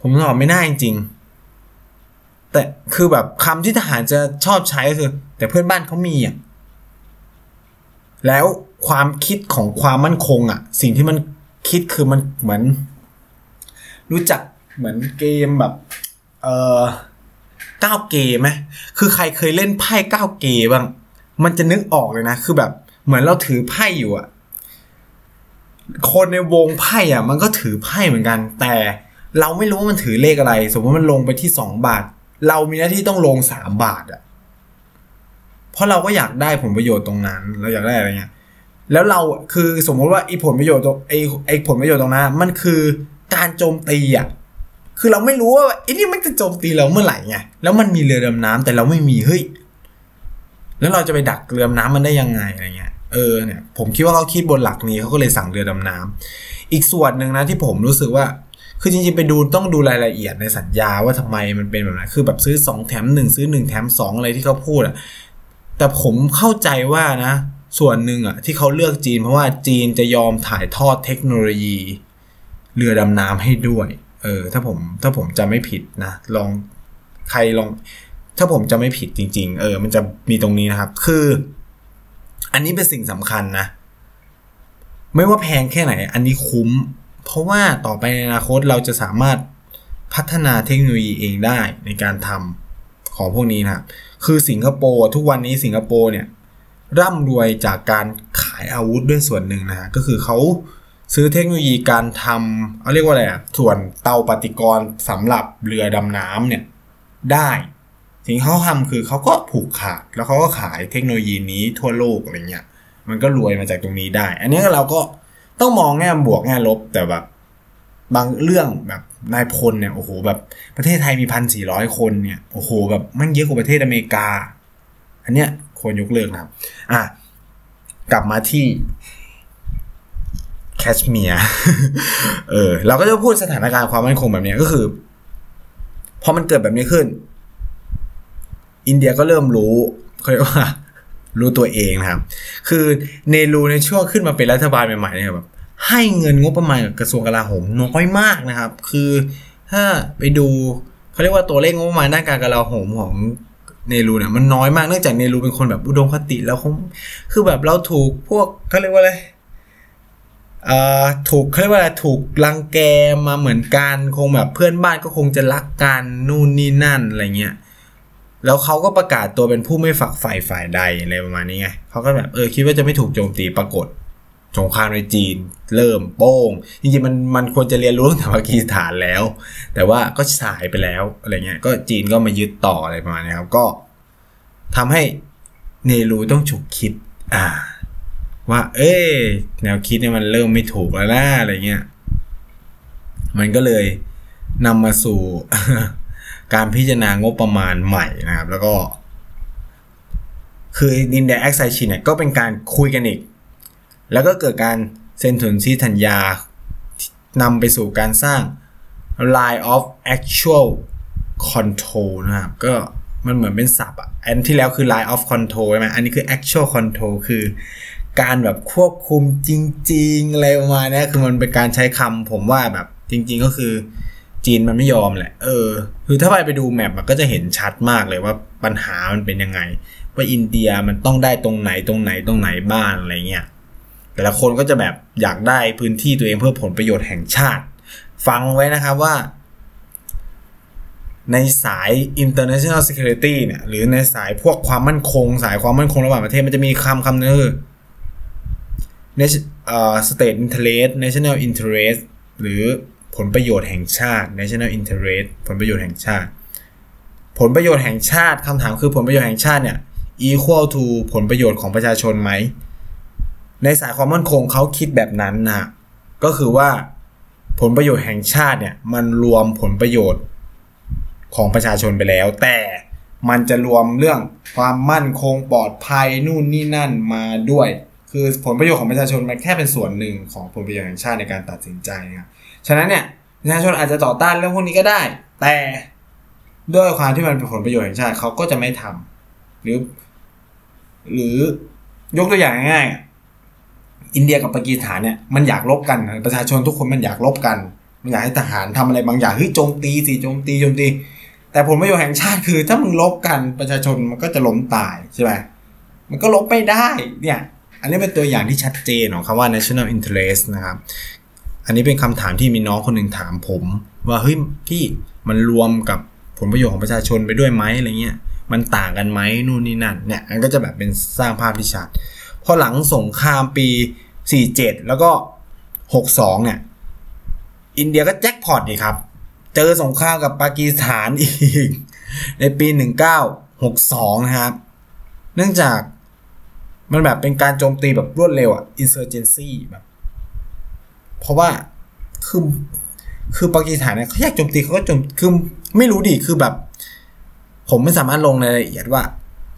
ผมตอบไม่ได้จริงๆแต่คือแบบคำที่ทหารจะชอบใช้ก็คือ แต่เพื่อนบ้านเขามีอะแล้วความคิดของความมั่นคงอะ สิ่งที่มันคิดคือมันเหมือน รู้จักเหมือนเกมแบบ เออก้าวเกมไหมคือใครเคยเล่นไพ่ก้าวเกมบ้าง มันจะนึกออกเลยนะ คือแบบ เหมือนเราถือไพ่อยู่อะคนในวงไพ่อะมันก็ถือไพ่เหมือนกัน แต่เราไม่รู้ว่ามันถือเลขอะไร สมมติมันลงไปที่สองบาท เรามีหน้าที่ต้องลงสามบาทอะเพราะเราก็อยากได้ผลประโยชน์ตรงนั้น เราอยากได้อะไรเงี้ยแล้วเราคือสมมติว่าไอ้ผลประโยชน์ตรงไอ้ไอ้ผลประโยชน์ตรงนั้นมันคือการโจมตีอะคือเราไม่รู้ว่าไอ้นี่มันจะโจมตีเราเมื่อไหร่ไงแล้วมันมีเรือดำน้ำแต่เราไม่มีเฮ้ยแล้วเราจะไปดักเรือดำน้ำมันได้ยังไงอะไรเงี้ย เออเนี่ยผมคิดว่าเขาคิดบนหลักนี้เขาก็เลยสั่งเรือดำน้ำอีกส่วนหนึ่งนะที่ผมรู้สึกว่า คือจริงๆไปดูต้องดูรายละเอียดในสัญญาว่าทำไมมันเป็นแบบนั้นคือแบบซื้อ 2 แถม 1 ซื้อ 1 แถม 2 อะไรที่เขาพูดอะแต่ผมเข้าใจว่านะ ส่วนหนึ่งอะที่เขาเลือกจีน เพราะว่าจีนจะยอมถ่ายทอดเทคโนโลยี เรือดำน้ำให้ด้วย เออ ถ้าผมถ้าผมจะไม่ผิดนะลองใครลอง ถ้าผมจะไม่ผิดจริง ๆ เออ มันจะมีตรงนี้นะครับ คือ อันนี้เป็นสิ่งสำคัญนะ ไม่ว่าแพงแค่ไหน อันนี้คุ้ม เพราะว่าต่อไปในอนาคตเราจะสามารถพัฒนาเทคโนโลยีเองได้ในการทำของพวกนี้นะครับคือสิงคโปร์ทุกวันนี้สิงคโปร์เนี่ย ร่ำรวยจากการขายอาวุธด้วยส่วนหนึ่งนะฮะก็คือเขาซื้อเทคโนโลยีการทำเอาเรียกว่าอะไรอะส่วนเตาปฏิกรณ์สำหรับเรือดำน้ำเนี่ยได้ สิ่งเขาทำคือเขาก็ผูกขาด แล้วเขาก็ขายเทคโนโลยีนี้ทั่วโลกอะไรเงี้ย มันก็รวยมาจากตรงนี้ได้ อันนี้เราก็ต้องมองแง่บวกแง่ลบแต่แบบบางเรื่องแบบนายพลเนี่ยโอ้โหแบบประเทศไทยมีพันสี่ร้อยคนเนี่ยโอ้โหแบบมันเยอะกว่าประเทศอเมริกา อันเนี้ยควรยกเลิกนะครับ อะกลับมาที่แคชเมียร์เออเราก็จะพูดสถานการณ์ความมั่นคงแบบนี้ก็คือพอมันเกิดแบบนี้ขึ้น อินเดียก็เริ่มรู้เขาเรียกว่า รู้ตัวเองนะครับ คือเนรูในช่วงขึ้นมาเป็นรัฐบาลใหม่ๆเนี่ยแบบให้เงินงบประมาณกับกระทรวงกลาโหมน้อยมากนะครับ คือถ้าไปดูเขาเรียกว่าตัวเลขงบประมาณด้านการกลาโหมของเนรูเนี่ยมันน้อยมากเนื่องจากเนรูเป็นคนแบบอุดมคติแล้วเขาคือแบบเราถูกพวกเขาเรียกว่าอะไรอ่อถูกเขาเรียกว่าอะไรถูกรังแกมาเหมือนกัน คงแบบเพื่อนบ้านก็คงจะรักกันนู่นนี่นั่นอะไรเงี้ย แล้วเขาก็ประกาศตัวเป็นผู้ไม่ฝักฝ่ฝ่ายใดอะไรประมาณนี้ไงเขาก็แบบเออคิดว่าจะไม่ถูกโจมตีปรากฏสงครามในจีน เริ่มโป้งจริงๆมันมันควรจะเรียนรู้ตั้งแต่ปากีสถานแล้ว แต่ว่าก็สายไปแล้วอะไรเงี้ยก็จีนก็มายึดต่ออะไรประมาณนี้ครับ ก็ทำให้เนรูต้องฉุกคิด อ่า ว่า เอ้ยแนวคิดเนี่ยมันเริ่มไม่ถูกแล้วนะอะไรเงี้ยมันก็เลยนำมาสู่ การพิจารณางบประมาณใหม่นะครับ แล้วก็ คือดินแดนแอคไซชินเนี่ยก็เป็นการคุยกันอีก แล้วก็เกิดการเซ็นถุนซีทัญญานำไปสู่การสร้าง line of actual control นะครับ ก็มันเหมือนเป็นศัพท์อะอันที่แล้วคือ line of control ใช่ไหมอันนี้คือ actual control คือการแบบควบคุมจริง ๆ อะไรประมาณนี้คือมันเป็นการใช้คำผมว่าแบบจริง ๆ ก็คือ จีนมันไม่ยอมแหละ เออ คือถ้าไปไปดูแมปมันก็จะเห็นชัดมากเลยว่าปัญหามันเป็นยังไง ว่าอินเดียมันต้องได้ตรงไหนตรงไหนตรงไหนบ้างอะไรเงี้ย แต่ละคนก็จะแบบอยากได้พื้นที่ตัวเองเพื่อผลประโยชน์แห่งชาติ ฟังไว้นะครับว่า ในสาย international security เนี่ยหรือในสายพวกความมั่นคง สายความมั่นคงระหว่างประเทศมันจะมีคำคำนึงคือ state interest national interest หรือ ผลประโยชน์แห่งชาติ national interest ผลประโยชน์แห่งชาติ ผลประโยชน์แห่งชาติคำถามคือผลประโยชน์แห่งชาติเนี่ย equal to ผลประโยชน์ของประชาชนไหม ในสายความมั่นคงเขาคิดแบบนั้นนะก็คือว่าผลประโยชน์แห่งชาติเนี่ยมันรวมผลประโยชน์ของประชาชนไปแล้ว แต่มันจะรวมเรื่องความมั่นคงปลอดภัยนู่นนี่นั่นมาด้วย คือผลประโยชน์ของประชาชนมันแค่เป็นส่วนหนึ่งของผลประโยชน์แห่งชาติในการตัดสินใจนะครับ ฉะนั้นเนี่ยประชาชนอาจจะต่อต้านเรื่องพวกนี้ก็ได้ แต่ด้วยความที่มันเป็นผลประโยชน์แห่งชาติเขาก็จะไม่ทำหรือ หรือยกตัวอย่างง่ายๆอินเดียกับปากีสถานเนี่ยมันอยากลบกัน ประชาชนทุกคนมันอยากลบกัน มันอยากให้ทหารทำอะไรบางอย่างเฮ้ยโจมตีสิโจมตีโจมตี แต่ผลประโยชน์แห่งชาติคือ ถ้ามึงลบกันประชาชนมันก็จะล้มตายใช่ไหมมันก็ลบไม่ได้เนี่ยอันนี้เป็นตัวอย่างที่ชัดเจนของคำว่า national interest นะครับ อันนี้เป็นคำถามที่มีน้องคนหนึ่งถามผม ว่าเฮ้ยพี่มันรวมกับผลประโยชน์ของประชาชนไปด้วยไหมอะไรเงี้ยมันต่างกันไหมนู่นนี่นั่นเนี่ยมันก็จะแบบเป็นสร้างภาพที่ชัดพอหลังสงครามปี 47 แล้วก็ 62 เนี่ย อินเดียก็แจ็คพอตอีกครับ เจอสงครามกับปากีสถานอีก ในปี 1962 นะครับ เนื่องจากมันแบบเป็นการโจมตีแบบรวดเร็วอะ insurgency แบบ เพราะว่าคือคือปากีสถานเนี่ยเขาอยากโจมตีเขาก็โจมคือไม่รู้ดิคือแบบ ผมไม่สามารถลงรายละเอียดว่า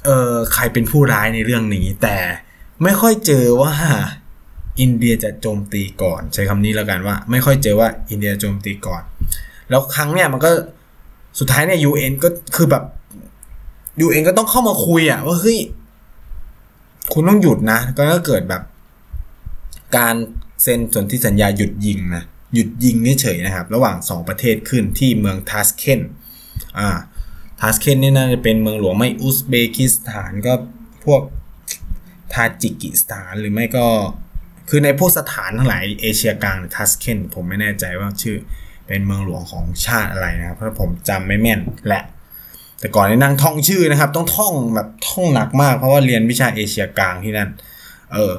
เออใครเป็นผู้ร้ายในเรื่องนี้ แต่ไม่ค่อยเจอว่าอินเดียจะโจมตีก่อน ใช้คำนี้แล้วกันว่า ไม่ค่อยเจอว่าอินเดียโจมตีก่อน แล้วครั้งเนี่ยมันก็สุดท้ายเนี่ยยูเอ็นก็คือแบบยูเอ็นก็ต้องเข้ามาคุยอะว่าเฮ้ยคุณต้องหยุดนะ ก็เกิดแบบ การ เซ็นสนธิสัญญาหยุดยิงนะหยุดยิงเฉยๆนะครับ ระหว่าง 2 ประเทศขึ้นที่เมืองทัสเคนอ่าทัสเคนนี่น่าจะเป็นเมืองหลวงไม่อุซเบกิสถานก็พวกทาจิกิสถานหรือไม่ก็คือในพวกสถานทั้งหลายเอเชียกลางทัสเคนผมไม่แน่ใจว่าชื่อเป็นเมืองหลวงของชาติอะไรนะครับเพราะผมจำไม่แม่นแหละ แต่ก่อนนี่นั่งท่องชื่อนะครับ ต้องท่องแบบท่องหนักมากเพราะว่าเรียนวิชาเอเชียกลางที่นั่น เออ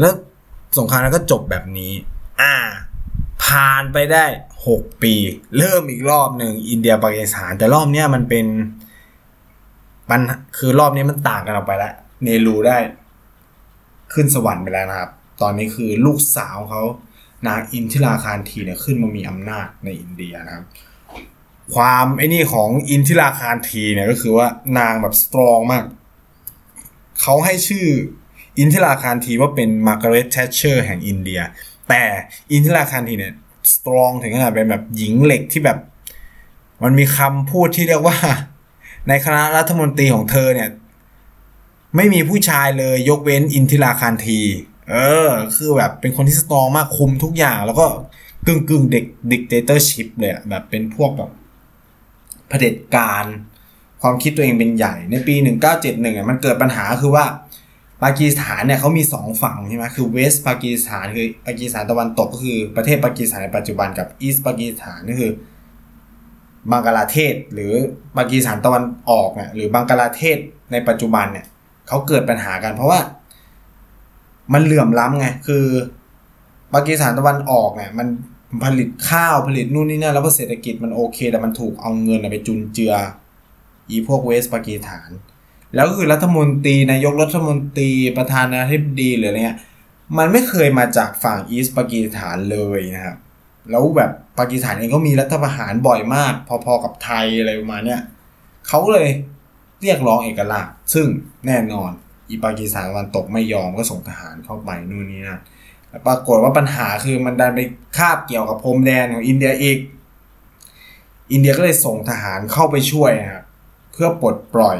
แล้ว สงครามนั้นก็จบแบบนี้ อ่า ผ่านไปได้ 6 ปี เริ่มอีกรอบหนึ่งอินเดียปากีสถาน แต่รอบเนี้ยมันเป็นปัญคือรอบนี้มันต่างกันออกไปแล้วเนรูได้ ขึ้นสวรรค์ไปแล้วนะครับ ตอนนี้คือลูกสาวเขานางอินทิราคานธีเนี่ยขึ้นมามีอำนาจในอินเดียนะครับ ความไอ้นี่ของอินทิราคานธีเนี่ยก็คือว่านางแบบ strong มากเขาให้ชื่อ อินทิราคานธีว่าเป็นมาร์กาเร็ตแทชเชอร์แห่งอินเดีย แต่อินทิราคานธีเนี่ย strong ถึงขนาดเป็นแบบหญิงเหล็กที่แบบ มันมีคำพูดที่เรียกว่า ในคณะรัฐมนตรีของเธอเนี่ย ไม่มีผู้ชายเลยยกเว้นอินทิราคานธี เออ คือแบบเป็นคนที่ strong มากคุมทุกอย่างแล้วก็กึ่งกึ่ง dictatorship เลยอะแบบเป็นพวกแบบเผด็จการ ความคิดตัวเองเป็นใหญ่ในปี 1971เนี่ยมันเกิดปัญหาคือว่า ปากีสถานเนี่ยเขามี 2 ฝั่งใช่ไหมคือ West ปากีสถานคือปากีสถานตะวันตกก็คือประเทศปากีสถานในปัจจุบันกับ East ปากีสถานก็คือบังกลาเทศ หรือปากีสถานตะวันออกเนี่ยหรือบังกลาเทศในปัจจุบันเนี่ยเขาเกิดปัญหากันเพราะว่า มันเหลื่อมล้ำไงคือปากีสถานตะวันออกเนี่ยมันผลิตข้าวผลิตนู่นนี่นั่นแล้วเศรษฐกิจมันโอเค แต่มันถูกเอาเงินไปจุนเจือ อีพวกเวสต์ปากีสถาน แล้วก็คือรัฐมนตรีนายกรัฐมนตรีประธานาธิบดีหรืออะไรเงี้ยมันไม่เคยมาจากฝั่งอีสปากีสถานเลยนะครับแล้วแบบปากีสถานเองก็มีรัฐประหารบ่อยมาก พอๆกับไทยอะไรประมาณเนี้ยเขาเลยเรียกร้องเอกราชซึ่งแน่นอนอีปากีสถานตะวันตกไม่ยอมก็ส่งทหารเข้าไปนู่นนี่นั่นปรากฏว่าปัญหาคือมันดันไปคาบเกี่ยวกับพรมแดนของอินเดียอีก อินเดียก็เลยส่งทหารเข้าไปช่วยนะครับเพื่อปลดปล่อย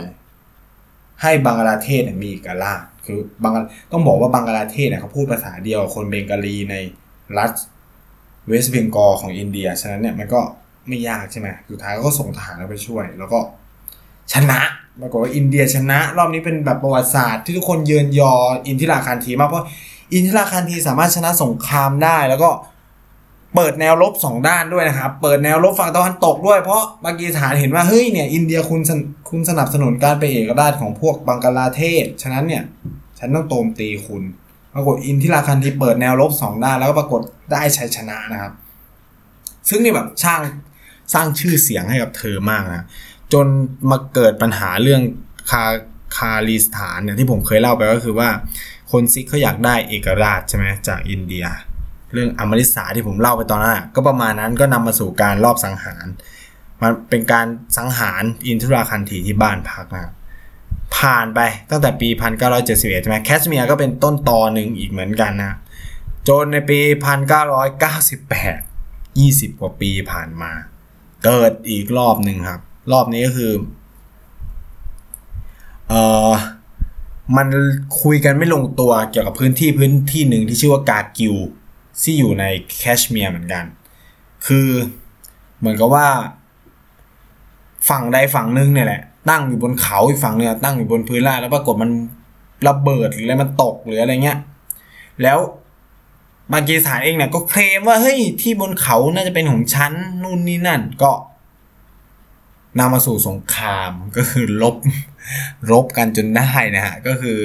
ให้บังกลาเทศมีเอกราชคือบังต้องบอกว่าบังกลาเทศเนี่ยเขาพูดภาษาเดียวกับคนเบงกาลีในรัฐ West Bengal ของอินเดีย ฉะนั้นเนี่ยมันก็ไม่ยากใช่ไหมสุดท้ายก็ส่งทหารไปช่วย แล้วก็ชนะปรากฏว่าอินเดียชนะ รอบนี้เป็นแบบประวัติศาสตร์ที่ทุกคนเยินยออินทิราคานธีมากเพราะอินทิราคานธีสามารถชนะสงครามได้ แล้วก็ เปิดแนวรบสองด้านด้วยนะครับ เปิดแนวรบฝั่งตะวันตกด้วยเพราะปากีสถานเห็นว่าเฮ้ยเนี่ยอินเดียคุณคุณสนับสนุนการเป็นเอกราชของพวกบังกลาเทศ ฉะนั้นเนี่ยฉันต้องโจมตีคุณ ปรากฏอินทิราคันที่เปิดแนวรบสองด้านแล้วก็ปรากฏได้ชัยชนะนะครับ ซึ่งนี่แบบสร้างสร้างชื่อเสียงให้กับเธอมากนะจนมาเกิดปัญหาเรื่องคาคาลีสถานเนี่ยที่ผมเคยเล่าไปก็คือว่าคนซิกเขาอยากได้เอกราชใช่ไหมจากอินเดีย เรื่องอมริสาที่ผมเล่าไปตอนนั้นก็ประมาณนั้นก็นำมาสู่การรอบสังหาร มันเป็นการสังหารอินทราคันทีที่บ้านพักนะผ่านไปตั้งแต่ปี 1971ใช่ไหมแคสเมียร์ก็เป็นต้นตอหนึ่งอีกเหมือนกันนะจนในปี 1998 20 กว่าปีผ่านมา เกิดอีกรอบหนึ่งครับ รอบนี้ก็คือเออมันคุยกันไม่ลงตัวเกี่ยวกับพื้นที่พื้นที่หนึ่งที่ชื่อว่ากากิว ที่อยู่ในแคชเมียร์เหมือนกัน คือเหมือนกับว่า ฝั่งใดฝั่งหนึงเนี่ยแหละ ตั้งอยู่บนเขาอีกฝั่งหนึงตั้งอยู่บนพื้นราบแล้วปรากฏมันระเบิดหรืออะไรมันตกหรืออะไรเงี้ย แล้วปางกีสถานเองเนี่ยก็เคลมว่าเฮ้ยที่บนเขาน่าจะเป็นของฉันนู่นนี่นั่นก็นำมาสู่สงครามก็คือลบรบกันจนได้นะฮะ ก็คือ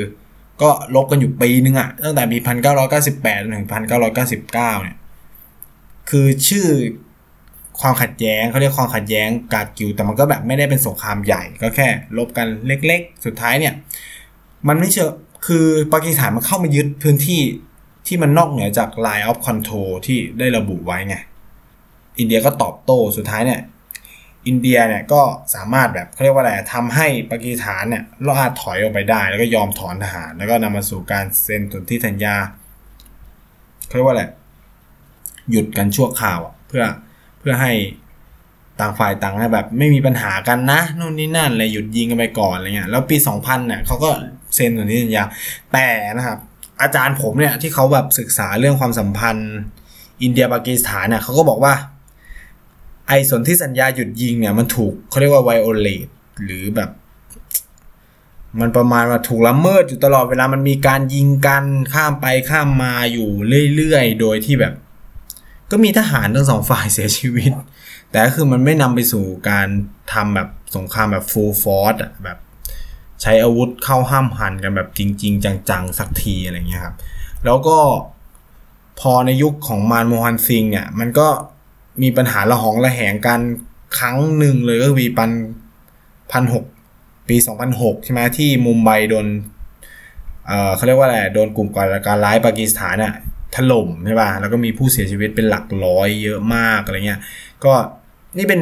ก็ลบกันอยู่ปีนึงอะตั้งแต่ปีพันเก้าร้อยเก้าสิบแปดถึงพันเก้าร้อยเก้าสิบเก้าเนี่ย คือชื่อความขัดแย้งเขาเรียกความขัดแย้งกาดกิวแต่มันก็แบบไม่ได้เป็นสงครามใหญ่ก็แค่ลบกันเล็กๆ สุดท้ายเนี่ย มันไม่เชื่อคือปากีสถานมันเข้ามายึดพื้นที่ที่มันนอกเหนือจาก line of control ที่ได้ระบุไว้ไง อินเดียก็ตอบโต้สุดท้ายเนี่ย อินเดียเนี่ยก็สามารถแบบเขาเรียกว่าอะไรทำให้ปากีสถานเนี่ยลอาดถอยออกไปได้ แล้วก็ยอมถอนทหาร แล้วก็นำมาสู่การเซ็นสนธิสัญญาเขาเรียกว่าอะไรหยุดกันชั่วคราวเพื่อเพื่อให้ต่างฝ่ายต่างแบบ ไม่มีปัญหากันนะนู่นนี่นั่นเลยหยุดยิงกันไปก่อนอะไรเงี้ยแล้วปี 2000เนี่ยเขาก็เซ็นสนธิสัญญาแต่นะครับ อาจารย์ผมเนี่ยที่เขาแบบศึกษาเรื่องความสัมพันธ์ อินเดียปากีสถานเนี่ยเขาก็บอกว่า ไอ้สนธิสัญญาหยุดยิงเนี่ยมันถูกเขาเรียกว่าไวโอเลตหรือแบบ มันประมาณว่าถูกละเมิดอยู่ตลอดเวลามันมีการยิงกันข้ามไปข้ามมาอยู่เรื่อยๆ โดยที่แบบ ก็มีทหารทั้งสองฝ่ายเสียชีวิต แต่ก็คือมันไม่นำไปสู่การทำแบบสงครามแบบ full force อะแบบใช้อาวุธเข้าห้ามหันกันแบบจริง ๆ จังๆ สักทีอะไรเงี้ยครับ แล้วก็พอในยุคของมานโมฮันซิงเนี่ย มันก็ มีปัญหาระหองระแหงกันครั้งหนึ่งเลยก็คือปีปันพันหกปี 2006 ใช่ไหมที่มุมไบโดนเออเขาเรียกว่าอะไรโดนกลุ่มก่อการร้ายปากีสถานน่ะถล่มใช่ป่ะแล้วก็มีผู้เสียชีวิตเป็นหลักร้อยเยอะมากอะไรเงี้ยก็นี่เป็น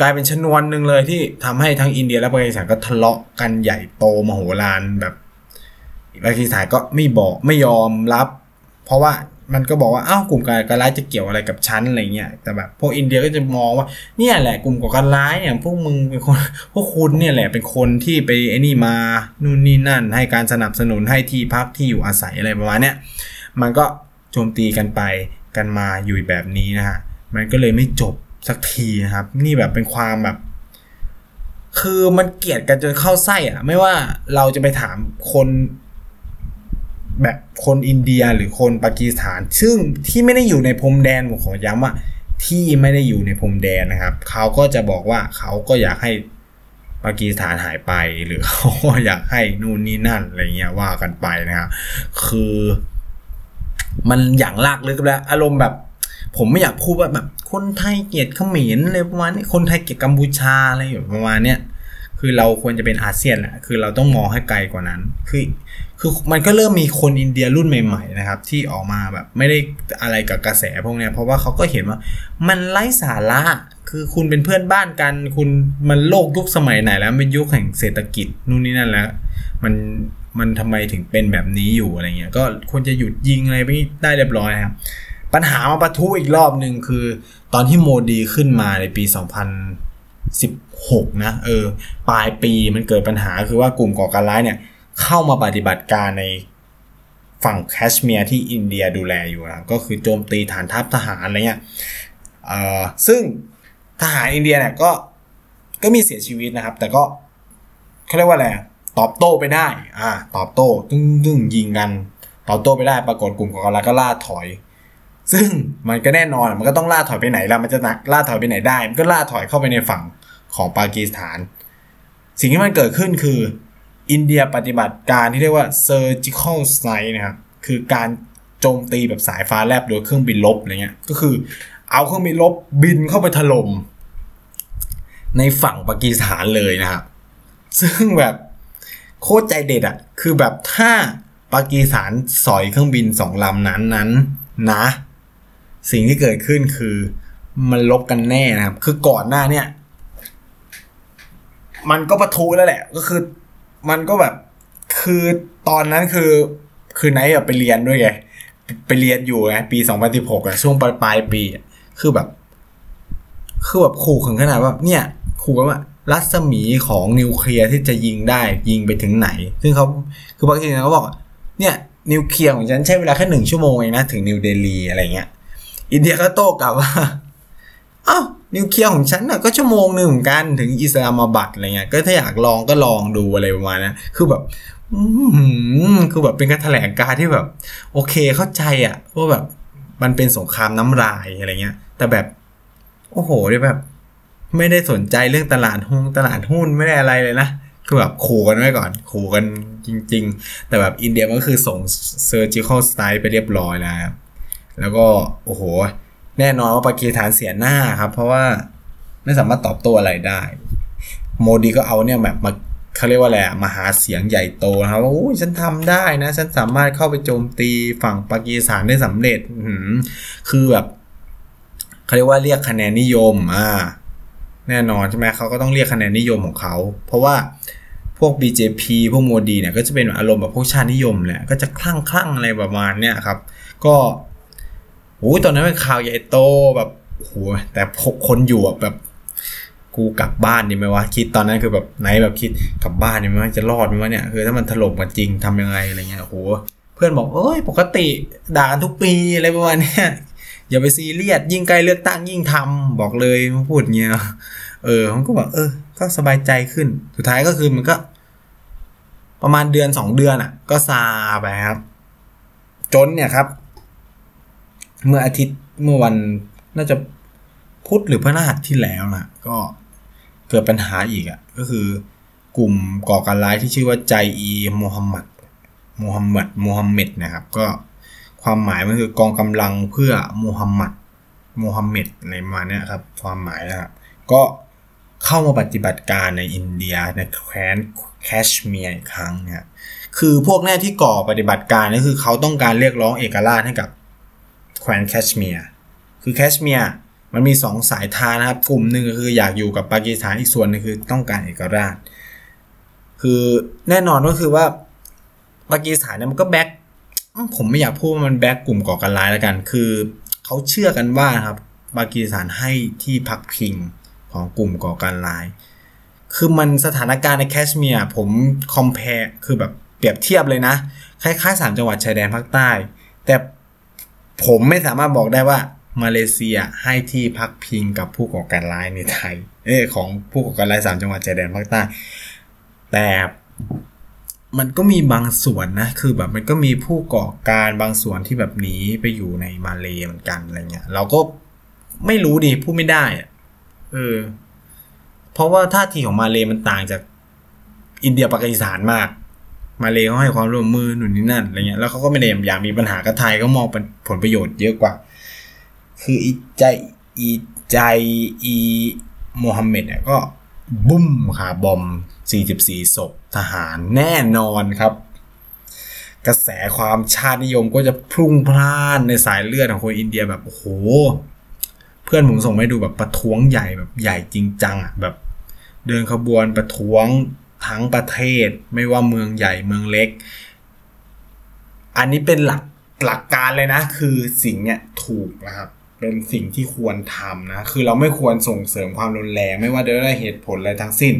กลายเป็นชนวนหนึ่งเลยที่ทำให้ทั้งอินเดียและปากีสถานก็ทะเลาะกันใหญ่โตมโหฬารแบบปากีสถานก็ไม่บอกไม่ยอมรับ เพราะว่า มันก็บอกว่าอ้าวกลุ่มก่อการร้ายจะเกี่ยวอะไรกับฉันอะไรเงี้ยแต่แบบพวกอินเดียก็จะมองว่าเนี่ยแหละกลุ่มก่อการร้ายเนี่ยพวกมึงเป็นคนพวกคุณเนี่ยแหละเป็นคนที่ไปไอ้นี่มานู่นนี่นั่น ให้การสนับสนุนให้ที่พักที่อยู่อาศัยอะไรประมาณเนี้ยมันก็โจมตีกันไปกันมาอยู่แบบนี้นะฮะมันก็เลยไม่จบสักทีนะครับ นี่แบบเป็นความแบบ คือมันเกลียดกันจนเข้าไส้อะไม่ว่าเราจะไปถามคน แบบคนอินเดียหรือคนปากีสถาน ซึ่งที่ไม่ได้อยู่ในพรมแดนผมขอย้ำว่า ที่ไม่ได้อยู่ในพรมแดนนะครับ เขาก็จะบอกว่าเขาก็อยากให้ปากีสถานหายไปหรือเขาก็อยากให้นู่นนี่นั่นอะไรเงี้ยว่ากันไปนะครับคือ มันอย่างลากลึกแล้วอารมณ์แบบ ผมไม่อยากพูดว่าแบบ คนไทยเกลียดเขมรอะไรประมาณนี้คนไทยเกลียดกัมพูชาอะไรอยู่ประมาณเนี้ยคือเราควรจะเป็นอาเซียนแหละคือเราต้องมองให้ไกลกว่านั้น คือ คือมันก็เริ่มมีคนอินเดียรุ่นใหม่ๆนะครับ ที่ออกมาแบบไม่ได้อะไรกับกระแสพวกเนี้ยเพราะว่าเขาก็เห็นว่า มันไร้สาระคือคุณเป็นเพื่อนบ้านกัน คุณมันโลกยุคสมัยไหนแล้วเป็นยุคแห่งเศรษฐกิจนู่นนี่นั่นแล้ว มันมันทำไมถึงเป็นแบบนี้อยู่อะไรเงี้ยก็ควรจะหยุดยิงอะไรไปได้เรียบร้อยครับปัญหามาปะทุอีกรอบหนึ่งคือ ตอนที่โมดีขึ้นมาในปี 2016 นะเออปลายปีมันเกิดปัญหาคือว่ากลุ่มก่อการร้ายเนี่ย เข้ามาปฏิบัติการในฝั่งแคชเมียร์ที่อินเดียดูแลอยู่นะก็คือโจมตีฐานทัพทหารอะไรเงี้ยเออซึ่งทหารอินเดียเนี่ยก็ก็มีเสียชีวิตนะครับ แต่ก็เขาเรียกว่าอะไรตอบโต้ไปได้ อ่า ตอบโต้ตึ้งตึ้งยิงกัน ตอบโต้ไปได้ ปรากฏกลุ่มก่อการร้าก็ล่าถอย ซึ่งมันก็แน่นอน มันก็ต้องล่าถอยไปไหนล่ะ มันจะนักล่าถอยไปไหนได้ มันก็ล่าถอยเข้าไปในฝั่งของปากีสถาน สิ่งที่มันเกิดขึ้นคือ อินเดียปฏิบัติการที่เรียกว่า surgical strike นะครับ คือการโจมตีแบบสายฟ้าแลบโดยเครื่องบินลบอะไรเงี้ย ก็คือเอาเครื่องบินลบบินเข้าไปถล่มในฝั่งปากีสถานเลยนะครับ ซึ่งแบบโคตรใจเด็ดอะคือแบบถ้าปากีสถานสอยเครื่องบินสองลำนั้นนั้นนะ สิ่งที่เกิดขึ้นคือมันลบกันแน่นะครับ คือก่อนหน้าเนี่ย มันก็ประทุแล้วแหละ ก็คือ มันก็แบบคือตอนนั้นคือคือไนท์ไปเรียนด้วยไงไปเรียนอยู่ไงปีสองพันสิบหกอะช่วงปลายปลายปีอะคือแบบ คือแบบขู่ถึงขนาดว่าเนี่ยขู่ว่ารัศมีของนิวเคลียร์ที่จะยิงได้ยิงไปถึงไหน ซึ่งเขาคือบางทีเขาบอก เนี่ย นิวเคลียร์ของฉันใช้เวลาแค่หนึ่งชั่วโมงเองนะ ถึงนิวเดลีอะไรเงี้ย อินเดียก็โต้กลับว่า อ้าวนิวเคลียร์ของฉันน่ะก็ชั่วโมงหนึ่งเหมือนกันถึงอิสลามบัดอะไรเงี้ยก็ถ้าอยากลองก็ลองดูอะไรประมาณนั้นคือแบบคือแบบเป็นการแถลงการที่แบบ โอเคเข้าใจอะว่าแบบมันเป็นสงครามน้ำลายอะไรเงี้ย แต่แบบ โอ้โหแบบ ไม่ได้สนใจเรื่องตลาดหุ้นตลาดหุ้นไม่ได้อะไรเลยนะคือแบบขู่กันไว้ก่อนขู่กันจริง ๆ แต่แบบอินเดียมันก็คือส่ง surgical strike ไปเรียบร้อยแล้วครับแล้วก็โอ้โห แน่นอนว่าปากีสถานเสียหน้าครับ เพราะว่าไม่สามารถตอบโต้อะไรได้ โมดีก็เอาเนี่ยแบบมาเขาเรียกว่าอะไรมาหาเสียงใหญ่โตนะครับว่าโอ้ฉันทำได้นะ ฉันสามารถเข้าไปโจมตีฝั่งปากีสถานได้สำเร็จคือแบบเขาเรียกว่าเรียกคะแนนนิยมอ่าแน่นอนใช่ไหมเขาก็ต้องเรียกคะแนนนิยมของเขา เพราะว่าพวก BJP พวกโมดีเนี่ยก็จะเป็นอารมณ์แบบพวกชาตินิยมแหละก็จะคลั่งคลั่งอะไรประมาณเนี้ยครับ ก็ อ้ยตอนนั้นเป็นข่าวใหญ่โตแบบโหแต่คนอยู่แบบกูกลับบ้านดีไหมวะคิดตอนนั้นคือแบบไหนแบบคิดกลับบ้านดีไหมจะรอดไหมวะเนี่ยคือถ้ามันถล่มมาจริงทำยังไงอะไรเงี้ยโหเพื่อนบอกเอ้ยปกติด่ากันทุกปีอะไรประมาณเนี้อย่าไปซีเรียสยิ่งใกล้เลือกตั้งยิ่งทำบอกเลยพูดเงี้ยเออผมก็บอกเออ ก็สบายใจขึ้น สุดท้ายก็คือมันก็ ประมาณเดือนสองเดือนอะ ก็ซาไปครับ จนเนี่ยครับ เมื่ออาทิตย์เมื่อวันน่าจะพุธหรือพฤหัสที่แล้วนะก็เกิดปัญหาอีกอะก็คือกลุ่มก่อการร้ายที่ชื่อว่าใจอีโมฮัมหมัดโมฮัมหมัดโมฮัมเหม็ดนะครับ ก็ความหมายมันคือกองกำลังเพื่อมูฮัมหมัดมูฮัมเหม็ดในมาเนี่ยครับ ความหมายนะครับก็เข้ามาปฏิบัติการในอินเดียในแคว้นแคชเมียร์อีกครั้งเนี่ยคือพวกเนี้ยที่ก่อปฏิบัติการนี่คือเขาต้องการเรียกร้องเอกราชให้กับ แคว้นแคชเมียร์คือแคชเมียร์มันมีสองสายทางนะครับ กลุ่มหนึ่งคืออยากอยู่กับปากีสถานอีกส่วนนึงคือต้องการเอกราช คือแน่นอนก็คือว่าปากีสถานเนี่ยมันก็ back ผมไม่อยากพูดว่ามัน back กลุ่มก่อการร้ายแล้วกัน คือเขาเชื่อกันว่าครับปากีสถานให้ที่พักพิงของกลุ่มก่อการร้าย คือมันสถานการณ์ในแคชเมียร์ผม compare คือแบบเปรียบเทียบเลยนะ คล้ายๆสามจังหวัดชายแดนภาคใต้ แต่ ผมไม่สามารถบอกได้ว่ามาเลเซียให้ที่พักพิงกับผู้ก่อการร้ายในไทย เออของผู้ก่อการร้ายสามจังหวัดชายแดนภาคใต้ แต่มันก็มีบางส่วนนะ คือแบบมันก็มีผู้ก่อการบางส่วนที่แบบหนีไปอยู่ในมาเลเหมือนกันอะไรเงี้ย เราก็ไม่รู้ดิพูดไม่ได้เออ เพราะว่าท่าทีของมาเลมันต่างจากอินเดียปากีสถานมาก มาเลเขาให้ความร่วมมือหนุนนี่นั่นอะไรเงี้ยแล้วเขาก็ไม่ได้อยากมีปัญหากับไทยก็มองเป็นผลประโยชน์เยอะกว่า คืออีใจอีใจอีโมฮัมเหม็ดเนี่ยก็บุ้มค่ะบอม 44ศพทหารแน่นอนครับ กระแสความชาตินิยมก็จะพุ่งพล่านในสายเลือดของคนอินเดียแบบโอ้โห เพื่อนผมส่งให้ดูแบบประท้วงใหญ่แบบใหญ่จริงจังอะแบบเดินขบวนประท้วง ทั้งประเทศ ไม่ว่าเมืองใหญ่เมืองเล็ก อันนี้เป็นหลักหลักการเลยนะ คือสิ่งเนี้ยถูกนะครับเป็นสิ่งที่ควรทำนะ คือเราไม่ควรส่งเสริมความรุนแรง ไม่ว่าด้วยเหตุผลอะไรทั้งสิ้น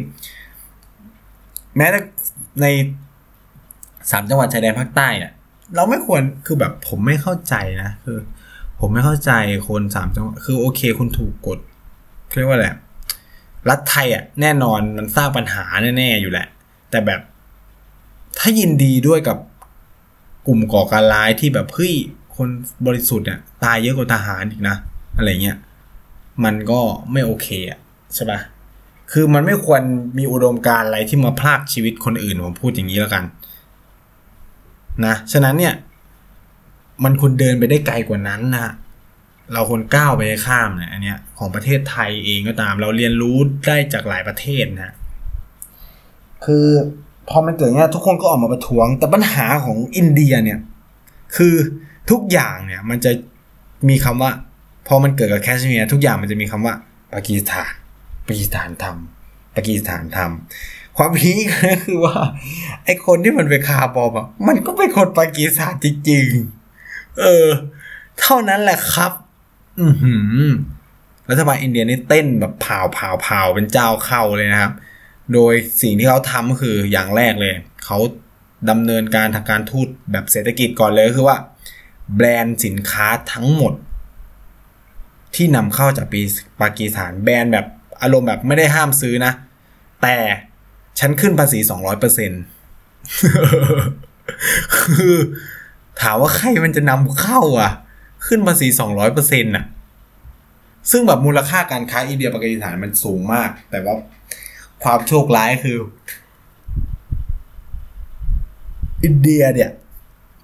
แม้แต่ในสามจังหวัดชายแดนภาคใต้อะเราไม่ควรคือแบบผมไม่เข้าใจนะคือ ผมไม่เข้าใจคนสามจังหวัดคือโอเคคุณถูกกดเรียกว่าอะไร รัฐไทยอะแน่นอนมันสร้างปัญหาแน่ๆอยู่แหละ แต่แบบถ้ายินดีด้วยกับกลุ่มก่อการร้ายที่แบบเฮ้ยคนบริสุทธิ์เนี่ยตายเยอะกว่าทหารอีกนะ อะไรเงี้ยมันก็ไม่โอเคอะใช่ปะคือมันไม่ควรมีอุดมการอะไรที่มาพลากชีวิตคนอื่นผมพูดอย่างนี้แล้วกัน นะฉะนั้นเนี่ย มันควรเดินไปได้ไกลกว่านั้นนะ เราควรก้าวไปข้ามเนี่ยอันเนี้ยของประเทศไทยเองก็ตาม เราเรียนรู้ได้จากหลายประเทศนะคือพอมันเกิดเงี้ยทุกคนก็ออกมาประท้วง แต่ปัญหาของอินเดียเนี่ย คือทุกอย่างเนี่ยมันจะมีคำว่า พอมันเกิดกับแคชเมียร์ทุกอย่างมันจะมีคำว่าปากีสถานปากีสถานทำปากีสถานทำความพีคก็คือว่า ไอคนที่มันไปคาบอมอะมันก็เป็นคนปากีสถานจริงๆเออ เท่านั้นแหละครับ อือหือรัฐบาลอินเดียนี่เต้นแบบเผาเผาเผาเป็นเจ้าเข้าเลยนะครับ โดยสิ่งที่เขาทำก็คืออย่างแรกเลย เขาดำเนินการทางการทูตแบบเศรษฐกิจก่อนเลยคือว่า แบรนด์สินค้าทั้งหมด ที่นำเข้าจากปีปากีสถานแบรนด์แบบอารมณ์แบบไม่ได้ห้ามซื้อนะ แต่ฉันขึ้นภาษี200%อคือถามว่าใครมันจะนำเข้าอะ ขึ้นภาษีสองร้อยเปอร์เซ็นต์อะ ซึ่งแบบมูลค่าการค้าอินเดียปากีสถานมันสูงมาก แต่ว่าความโชคร้ายคือ อินเดียเนี่ย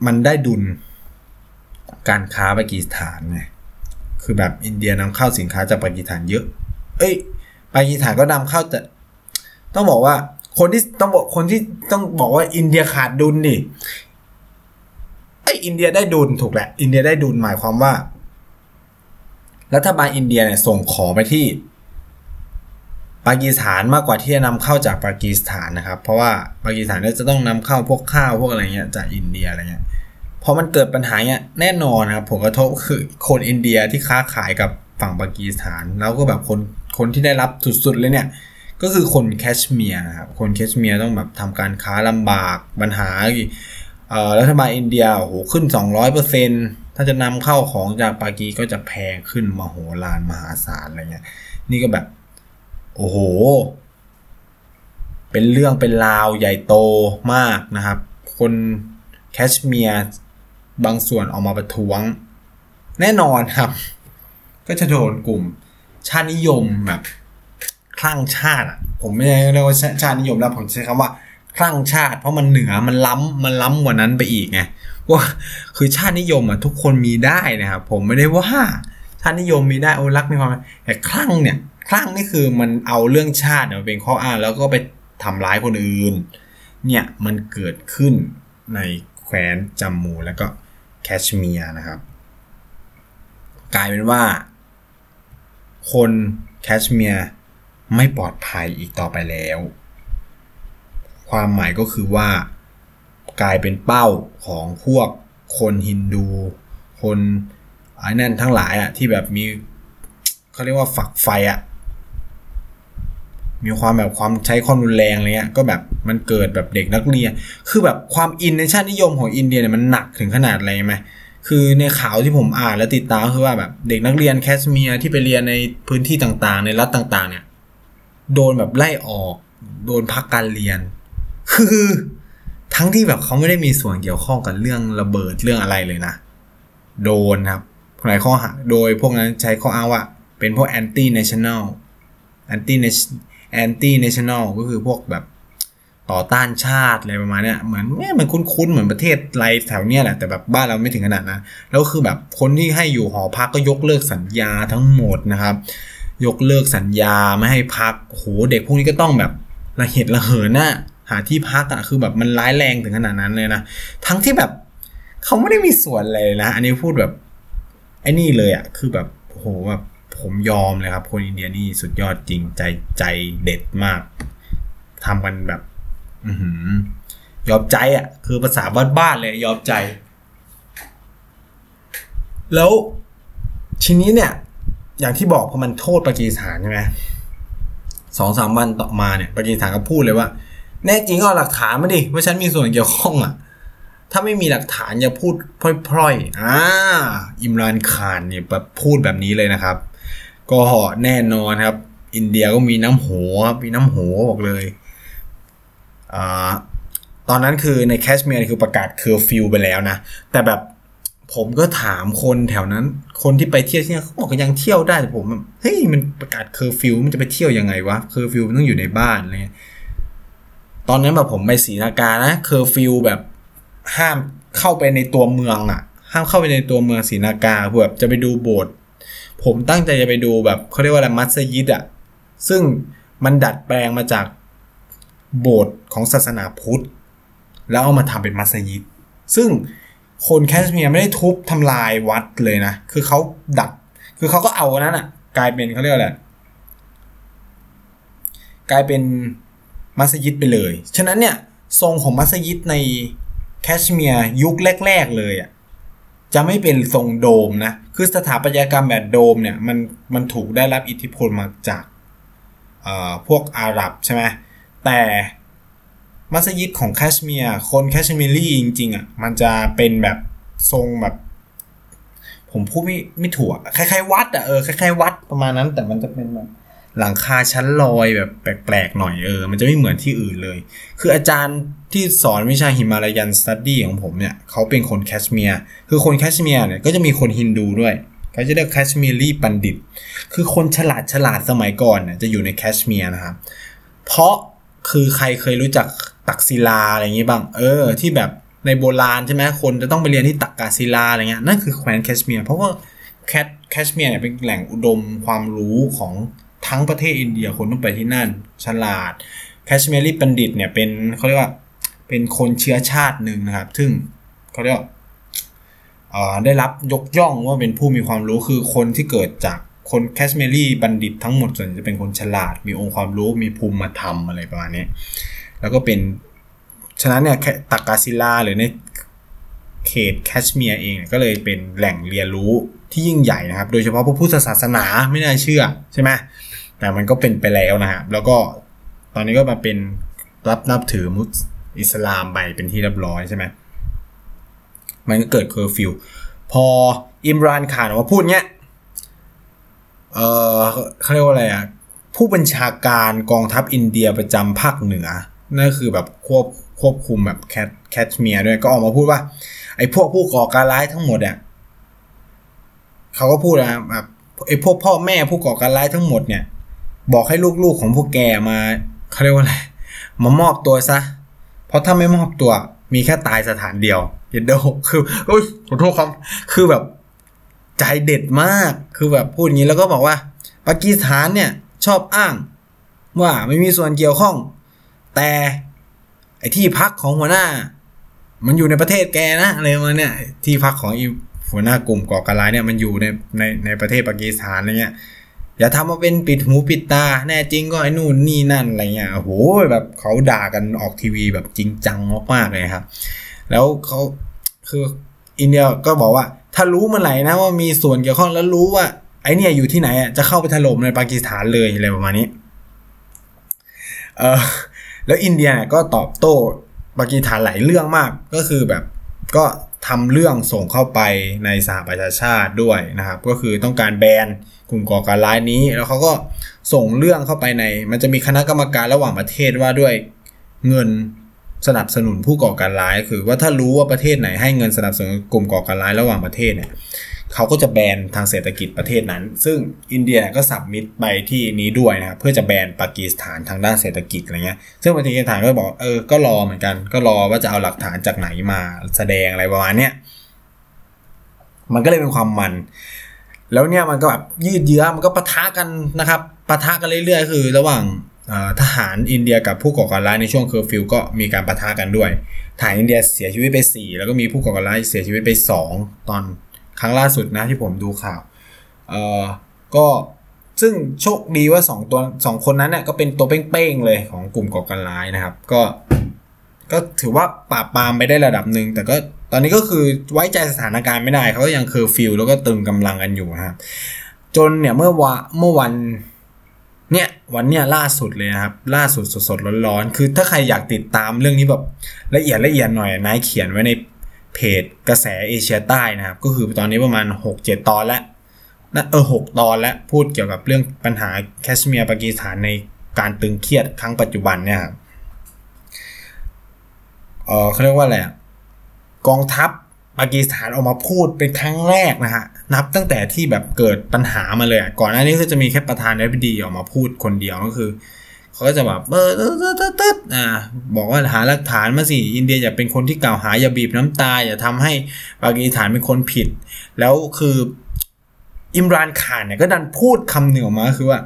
มันได้ดุล การค้าปากีสถานไงคือแบบอินเดียนำเข้าสินค้าจากปากีสถานเยอะ เอ้ยปากีสถานก็นำเข้าแต่ต้องบอกว่าคนที่ต้องบอกคนที่ต้องบอกว่าอินเดียขาดดุลนี่ ไออินเดียได้ดุลถูกแหละ อินเดียได้ดุลหมายความว่า รัฐบาลอินเดียเนี่ยส่งของไปที่ปากีสถานมากกว่าที่จะนำเข้าจากปากีสถานนะครับ เพราะว่าปากีสถานเนี่ยจะต้องนำเข้าพวกข้าวพวกอะไรเงี้ยจากอินเดียอะไรเงี้ยพอมันเกิดปัญหาเนี่ยแน่นอนนะครับผลกระทบคือคนอินเดียที่ค้าขายกับฝั่งปากีสถาน แล้วก็แบบคนคนที่ได้รับสุดๆเลยเนี่ยก็คือคนแคชเมียร์นะครับคนแคชเมียร์ต้องแบบทำการค้าลำบากปัญหาอ่อ รัฐบาลอินเดียโอ้โหขึ้น 200%ถ้าจะนำเข้าของจากปากีก็จะแพงขึ้นมโหฬารมหาศาลอะไรเงี้ย นี่ก็แบบ โอ้โห เป็นเรื่องเป็นราวใหญ่โตมากนะครับ คนแคชเมียร์บางส่วนออกมาประท้วง แน่นอนครับ ก็จะโดนกลุ่มชาตินิยมแบบคลั่งชาติผมไม่ได้เรียกว่าชาตินิยมแล้วผมใช้คำว่า คลั่งชาติ เพราะมันเหนือมันล้ำมันล้ำกว่านั้นไปอีกไงว่าคือชาตินิยมอะทุกคนมีได้นะครับผมไม่ได้ว่าชาตินิยมมีได้โอ้รักมีความแต่คลั่งเนี่ยคลั่งนี่คือมันเอาเรื่องชาติเป็นข้ออ้างแล้วก็ไปทำร้ายคนอื่น เนี่ยมันเกิดขึ้นในแคว้นจัมมูแล้วก็แคชเมียร์นะครับ กลายเป็นว่า คนแคชเมียร์ไม่ปลอดภัยอีกต่อไปแล้ว ความหมายก็คือว่า กลายเป็นเป้าของพวกคนฮินดู คนไอ้นั่นทั้งหลายอะที่แบบมีเขาเรียกว่าฝักไฟอะมีความแบบความใช้ความรุนแรงอะไรเงี้ยก็แบบมันเกิดแบบเด็กนักเรียน คือแบบความ in ในชาตินิยมของอินเดียเนี่ยมันหนักถึงขนาดอะไรไหมคือในข่าวที่ผมอ่านและติดตามคือว่าแบบเด็กนักเรียนแคชเมียร์ที่ไปเรียนในพื้นที่ต่างๆ ในรัฐต่างๆ เนี่ย โดนแบบไล่ออก โดนพักการเรียน คือทั้งที่แบบเขาไม่ได้มีส่วนเกี่ยวข้องกับเรื่องระเบิดเรื่องอะไรเลยนะ โดนครับหลายข้อหาโดยพวกนั้นใช้ข้ออ้างว่า เป็นพวก anti national anti anti national ก็คือพวกแบบต่อต้านชาติอะไรประมาณเนี้ยเหมือนแม่มันคุ้นๆเหมือนประเทศไรแถวเนี้ยแหละแต่แบบบ้านเราไม่ถึงขนาดนั้นแล้วคือแบบคนที่ให้อยู่หอพักก็ยกเลิกสัญญาทั้งหมดนะครับ ยกเลิกสัญญาไม่ให้พักโหเด็กพวกนี้ก็ต้องแบบระเหตุระเหินน่ะ หาที่พักอะคือแบบมันร้ายแรงถึงขนาดนั้นเลยนะทั้งที่แบบเขาไม่ได้มีส่วนอะไรนะอันนี้พูดแบบไอ้นี่เลยอะคือแบบโหแบบผมยอมเลยครับ คนอินเดียนี่สุดยอดจริงใจใจเด็ดมากทำกันแบบอืยอมใจอะ่ะ คือภาษาบ้านๆเลย ยอมใจ แล้วทีนี้เนี่ย อย่างที่บอกพอมันโทษปากีสถานใช่ไหมสองสามวันต่อมาเนี่ยปากีสถานก็พูดเลยว่า แน่จริงก็หลักฐานมาดิว่าฉันมีส่วนเกี่ยวข้องอะ่ะ ถ้าไม่มีหลักฐานอย่าพูดพล่อยๆอ่าอิมรานคานเนี่ยแบบพูดแบบนี้เลยนะครับ ก็แน่นอนครับ อินเดียก็มีน้ำโหครับมีน้ำโหบอกเลยอ่าตอนนั้นคือในแคชเมียร์คือประกาศเคอร์ฟิวไปแล้วนะ แต่แบบผมก็ถามคนแถวนั้น คนที่ไปเที่ยวที่นี่เขาบอกยังเที่ยวได้แต่ผมเฮ้ยมันประกาศเคอร์ฟิวมันจะไปเที่ยวยังไงวะเคอร์ฟิวมันต้องอยู่ในบ้านอะไรเงี้ย ตอนนั้นแบบผมไปศรีนาการ์นะเคอร์ฟิวแบบห้ามเข้าไปในตัวเมืองอะ ห้ามเข้าไปในตัวเมืองศรีนาการ์เพื่อแบบจะไปดูโบสถ์ผมตั้งใจจะไปดูแบบเขาเรียกว่าอะไรมัสยิดอะซึ่งมันดัดแปลงมาจากโบสถ์ของศาสนาพุทธ แล้วเอามาทำเป็นมัสยิด ซึ่งคนแคชเมียร์ไม่ได้ทุบทำลายวัดเลยนะ คือเขาดัด คือเขาก็เอานั้นอะ กลายเป็นเขาเรียกอะไร กลายเป็น มัสยิดไปเลย ฉะนั้นเนี่ยทรงของมัสยิดในแคชเมียร์ยุคแรก ๆ เลยอะจะไม่เป็นทรงโดมนะ คือสถาปัตยกรรมแบบโดมเนี่ยมันมันถูกได้รับอิทธิพลมาจากพวกอาหรับใช่ไหมแต่มัสยิดของแคชเมียร์คนแคชเมียรี่จริงๆอะมันจะเป็นแบบทรงแบบ ผมพูดไม่ไม่ถูกคล้ายๆวัดอะเออคล้ายๆวัดประมาณนั้นแต่มันจะเป็นแบบ หลังคาชั้นลอยแบบแปลกๆหน่อยเออ มันจะไม่เหมือนที่อื่นเลย คืออาจารย์ที่สอนวิชา Himalayan Study ของผมเนี่ยเขาเป็นคนแคชเมียร์คือคนแคชเมียร์เนี่ยก็จะมีคนฮินดูด้วยเขาจะเรียก Kashmiri Pandit คือคนฉลาดฉลาดสมัยก่อนเนี่ยจะอยู่ในแคชเมียร์นะครับ เพราะคือใครเคยรู้จักตักศิลาอะไรอย่างงี้บ้าง เออ ที่แบบในโบราณใช่ไหมคนจะต้องไปเรียนที่ตักกาศิลาอะไรเงี้ยนั่นคือแคว้นแคชเมียร์เพราะว่าแคชแคชเมียร์เนี่ยเป็นแหล่งอุดมความรู้ของ ทั้งประเทศอินเดียคนต้องไปที่นั่น ฉลาด Kashmiri Pandit เนี่ยเป็นเขาเรียกว่าเป็นคนเชื้อชาติหนึ่งนะครับ ซึ่งเขาเรียกได้รับยกย่องว่าเป็นผู้มีความรู้คือคนที่เกิดจากคน Kashmiri Pandit ทั้งหมดล้วนจะเป็นคนฉลาด มีองค์ความรู้มีภูมิธรรมอะไรประมาณนี้ แล้วก็เป็นฉะนั้นเนี่ยตักกาศิลาหรือในเขตแคชเมียร์เองก็เลยเป็นแหล่งเรียนรู้ที่ยิ่งใหญ่นะครับ โดยเฉพาะพระพุทธศาสนาไม่น่าเชื่อใช่ไหม แต่มันก็เป็นไปแล้วนะครับแล้วก็ตอนนี้ก็มาเป็นรับนับถือมุสอิสลามไปเป็นที่เรียบร้อยใช่ไหมมันก็เกิดเคอร์ฟิวพออิมรานคานออกมาพูดเนี้ยเออเขาเรียกว่าอะไรอะผู้บัญชาการกองทัพอินเดียประจำภาคเหนือนั่นคือแบบควบควบคุมแบบแคทแคทเมียด้วยก็ออกมาพูดว่า ไอ้พวกผู้ก่อการร้ายทั้งหมดอะเขาก็พูดนะแบบไอ้พวกพ่อแม่ผู้ก่อการร้ายทั้งหมดเนี่ย บอกให้ลูกๆของพวกแกมาเขาเรียกว่าอะไรมามอบตัวซะ เพราะถ้าไม่มอบตัวมีแค่ตายสถานเดียวเย็นเดคือโอ้ยขอโทษครับคือแบบใจเด็ดมากคือแบบพูดอย่างนี้แล้วก็บอกว่าปากีสถานเนี่ยชอบอ้างว่าไม่มีส่วนเกี่ยวข้อง แต่ไอที่พักของหัวหน้า มันอยู่ในประเทศแกนะอะไรมาเนี่ยที่พักของอีหัวหน้ากลุ่มก่อการร้ายเนี่ยมันอยู่ในในในประเทศปากีสถานอะไรเงี้ย อย่าทำมาเป็นปิดหูปิดตา แน่จริงก็ไอ้นู่นนี่นั่นอะไรเงี้ยโอ้โหแบบเขาด่ากันออกทีวีแบบจริงจังมากๆเลยครับ แล้วเขาคืออินเดียก็บอกว่า ถ้ารู้เมื่อไหร่นะว่ามีส่วนเกี่ยวข้องแล้วรู้ว่าไอเนี่ยอยู่ที่ไหนอะจะเข้าไปถล่มในปากีสถานเลยอะไรประมาณนี้เออแล้วอินเดียก็ตอบโต้ปากีสถานหลายเรื่องมากก็คือแบบก็ทำเรื่องส่งเข้าไปในสหประชาชาติด้วยนะครับ ก็คือต้องการแบน กลุ่มก่อการร้ายนี้ แล้วเขาก็ส่งเรื่องเข้าไปใน มันจะมีคณะกรรมการระหว่างประเทศว่าด้วยเงินสนับสนุนผู้ก่อการร้าย คือว่าถ้ารู้ว่าประเทศไหนให้เงินสนับสนุนกลุ่มก่อการร้ายระหว่างประเทศเนี่ยเขาก็จะแบนทางเศรษฐกิจประเทศนั้น ซึ่งอินเดียก็สับมิดไปที่นี้ด้วยนะครับเพื่อจะแบนปากีสถานทางด้านเศรษฐกิจอะไรเงี้ย ซึ่งปากีสถานก็บอกเออ ก็รอเหมือนกัน ก็รอว่าจะเอาหลักฐานจากไหนมาแสดงอะไรประมาณเนี้ย มันก็เลยเป็นความมัน แล้วเนี่ยมันก็แบบยืดเยื้อมันก็ปะทะกันนะครับปะทะกันเรื่อยๆ คือ ระหว่างทหารอินเดียกับผู้ก่อการร้ายในช่วงเคอร์ฟิวก็มีการปะทะกันด้วยทหารอินเดียเสียชีวิตไป 4 แล้วก็มีผู้ก่อการร้ายเสียชีวิตไป 2 ตอนครั้งล่าสุดนะที่ผมดูข่าวเอ่อก็ซึ่งโชคดีว่า 2 ตัว 2 คนนั้นเนี่ยก็เป็นตัวเป้งๆเลยของกลุ่มก่อการร้ายนะครับ ก็ ก็ถือว่าปราบปรามไปได้ระดับหนึ่งแต่ก็ ตอนนี้ก็คือไว้ใจสถานการณ์ไม่ได้เขายังเคอร์ฟิวแล้วก็ตึงกำลังกันอยู่นะครับจนเนี่ยเมื่อวะเมื่อวันเนี่ยวันเนี้ยล่าสุดเลยนะครับ ล่าสุดสดๆร้อนๆคือถ้าใครอยากติดตามเรื่องนี้แบบละเอียดละเอียดหน่อยนายเขียนไว้ในเพจกระแสเอเชียใต้นะครับ ก็คือตอนนี้ประมาณ 6-7 ตอนแล้วนะเออหตอนแล้วพูดเกี่ยวกับเรื่องปัญหาแคชเมียร์ปากีสถานในการตึงเครียดครั้งปัจจุบันเนี่ยครับเออเขาเรียกว่าอะไร กองทัพปากีสถานออกมาพูดเป็นครั้งแรกนะฮะนับตั้งแต่ที่แบบเกิดปัญหามาเลยก่อนหน้านี้ก็จะมีแค่ประธานาธิบดีออกมาพูดคนเดียวก็คือเขาก็จะแบบเออตึ๊ดตึ๊ดอ่าบอกว่าหาหลักฐานมาสิอินเดียอย่าเป็นคนที่กล่าวหาอย่าบีบน้ำตาอย่าทำให้ปากีสถานเป็นคนผิด แล้วคืออิมรานขานเนี่ยก็ดันพูดคำหนึ่งออกมาคือว่า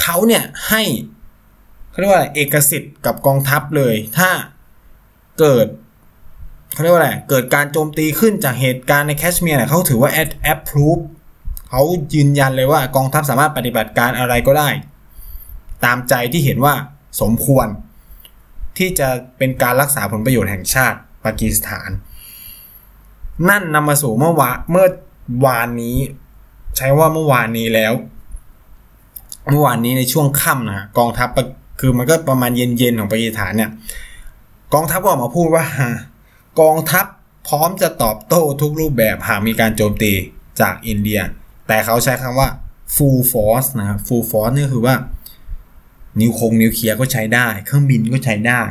เขาเนี่ยให้เขาเรียกว่าเอกสิทธิ์กับกองทัพเลย ถ้าเกิด เขาเรียกว่าอะไรเกิดการโจมตีขึ้นจากเหตุการณ์ในแคชเมียร์เนี่ยเขาถือว่าแอดแอปพรูฟเขายืนยันเลยว่ากองทัพสามารถปฏิบัติการอะไรก็ได้ ตามใจที่เห็นว่าสมควร ที่จะเป็นการรักษาผลประโยชน์แห่งชาติปากีสถาน นั่นนำมาสู่เมื่อวานเมื่อวานนี้ ใช้ว่าเมื่อวานนี้แล้ว เมื่อวานนี้ในช่วงค่ำนะกองทัพคือมันก็ประมาณเย็นๆของปากีสถานเนี่ย กองทัพก็ออกมาพูดว่า กองทัพพร้อมจะตอบโต้ทุกรูปแบบหากมีการโจมตีจากอินเดีย แต่เขาใช้คำว่า full force นะครับ full force นี่คือว่า นิวคงนิวเคลียร์ก็ใช้ได้ เครื่องบินก็ใช้ได้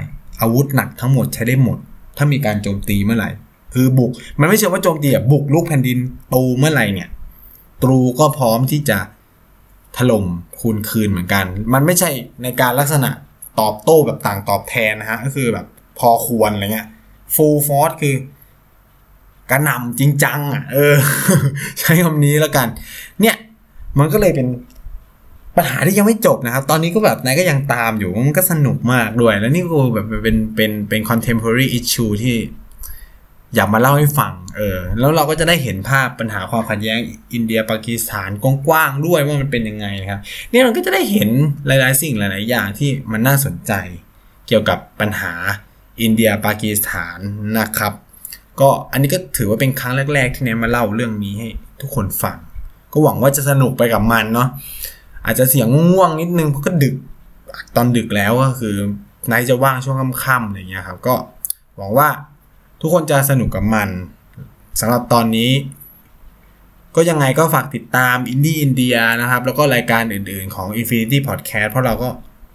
อาวุธหนักทั้งหมดใช้ได้หมด ถ้ามีการโจมตีเมื่อไหร่ คือบุก มันไม่ใช่ว่าโจมตีบุกลูกแผ่นดินตูเมื่อไหร่เนี่ยตูก็พร้อมที่จะถล่มคูณคืนเหมือนกัน มันไม่ใช่ในการลักษณะตอบโต้แบบต่างตอบแทนนะฮะ ก็คือแบบพอควรอะไรเงี้ย full force คือกระหนำจริงจังอะเออ ใช้คำนี้แล้วกัน เนี่ย มันก็เลยเป็นปัญหาที่ยังไม่จบนะครับ ตอนนี้ก็แบบนายก็ยังตามอยู่มันก็สนุกมากด้วย แล้วนี่ก็แบบเป็นเป็นเป็น contemporary issue ที่อยากมาเล่าให้ฟัง เออ แล้วเราก็จะได้เห็นภาพปัญหาความขัดแย้งอินเดียปากีสถานกว้างๆด้วยว่ามันเป็นยังไงนะครับ เนี่ยมันก็จะได้เห็นหลายๆ สิ่งหลาย ๆ อย่างที่มันน่าสนใจ เกี่ยวกับปัญหา อินเดียปากีสถานนะครับ ก็อันนี้ก็ถือว่าเป็นครั้งแรก ๆ ที่เนยมาเล่าเรื่องนี้ให้ทุกคนฟัง ก็หวังว่าจะสนุกไปกับมันเนาะอาจจะเสียงง่วงนิดนึงเพราะก็ดึกตอนดึกแล้วก็คือนายจะว่างช่วงค่ำๆอะไรเงี้ยครับ ก็หวังว่าทุกคนจะสนุกกับมันสำหรับตอนนี้ ก็ยังไงก็ฝากติดตามอินดี้อินเดียนะครับ แล้วก็รายการอื่นๆของ Infinity Podcast เพราะเราก็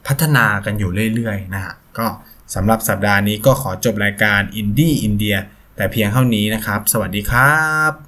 พัฒนากันอยู่เรื่อยๆนะฮะก็ สำหรับสัปดาห์นี้ก็ขอจบรายการอินดี้อินเดียแต่เพียงเท่านี้นะครับ สวัสดีครับ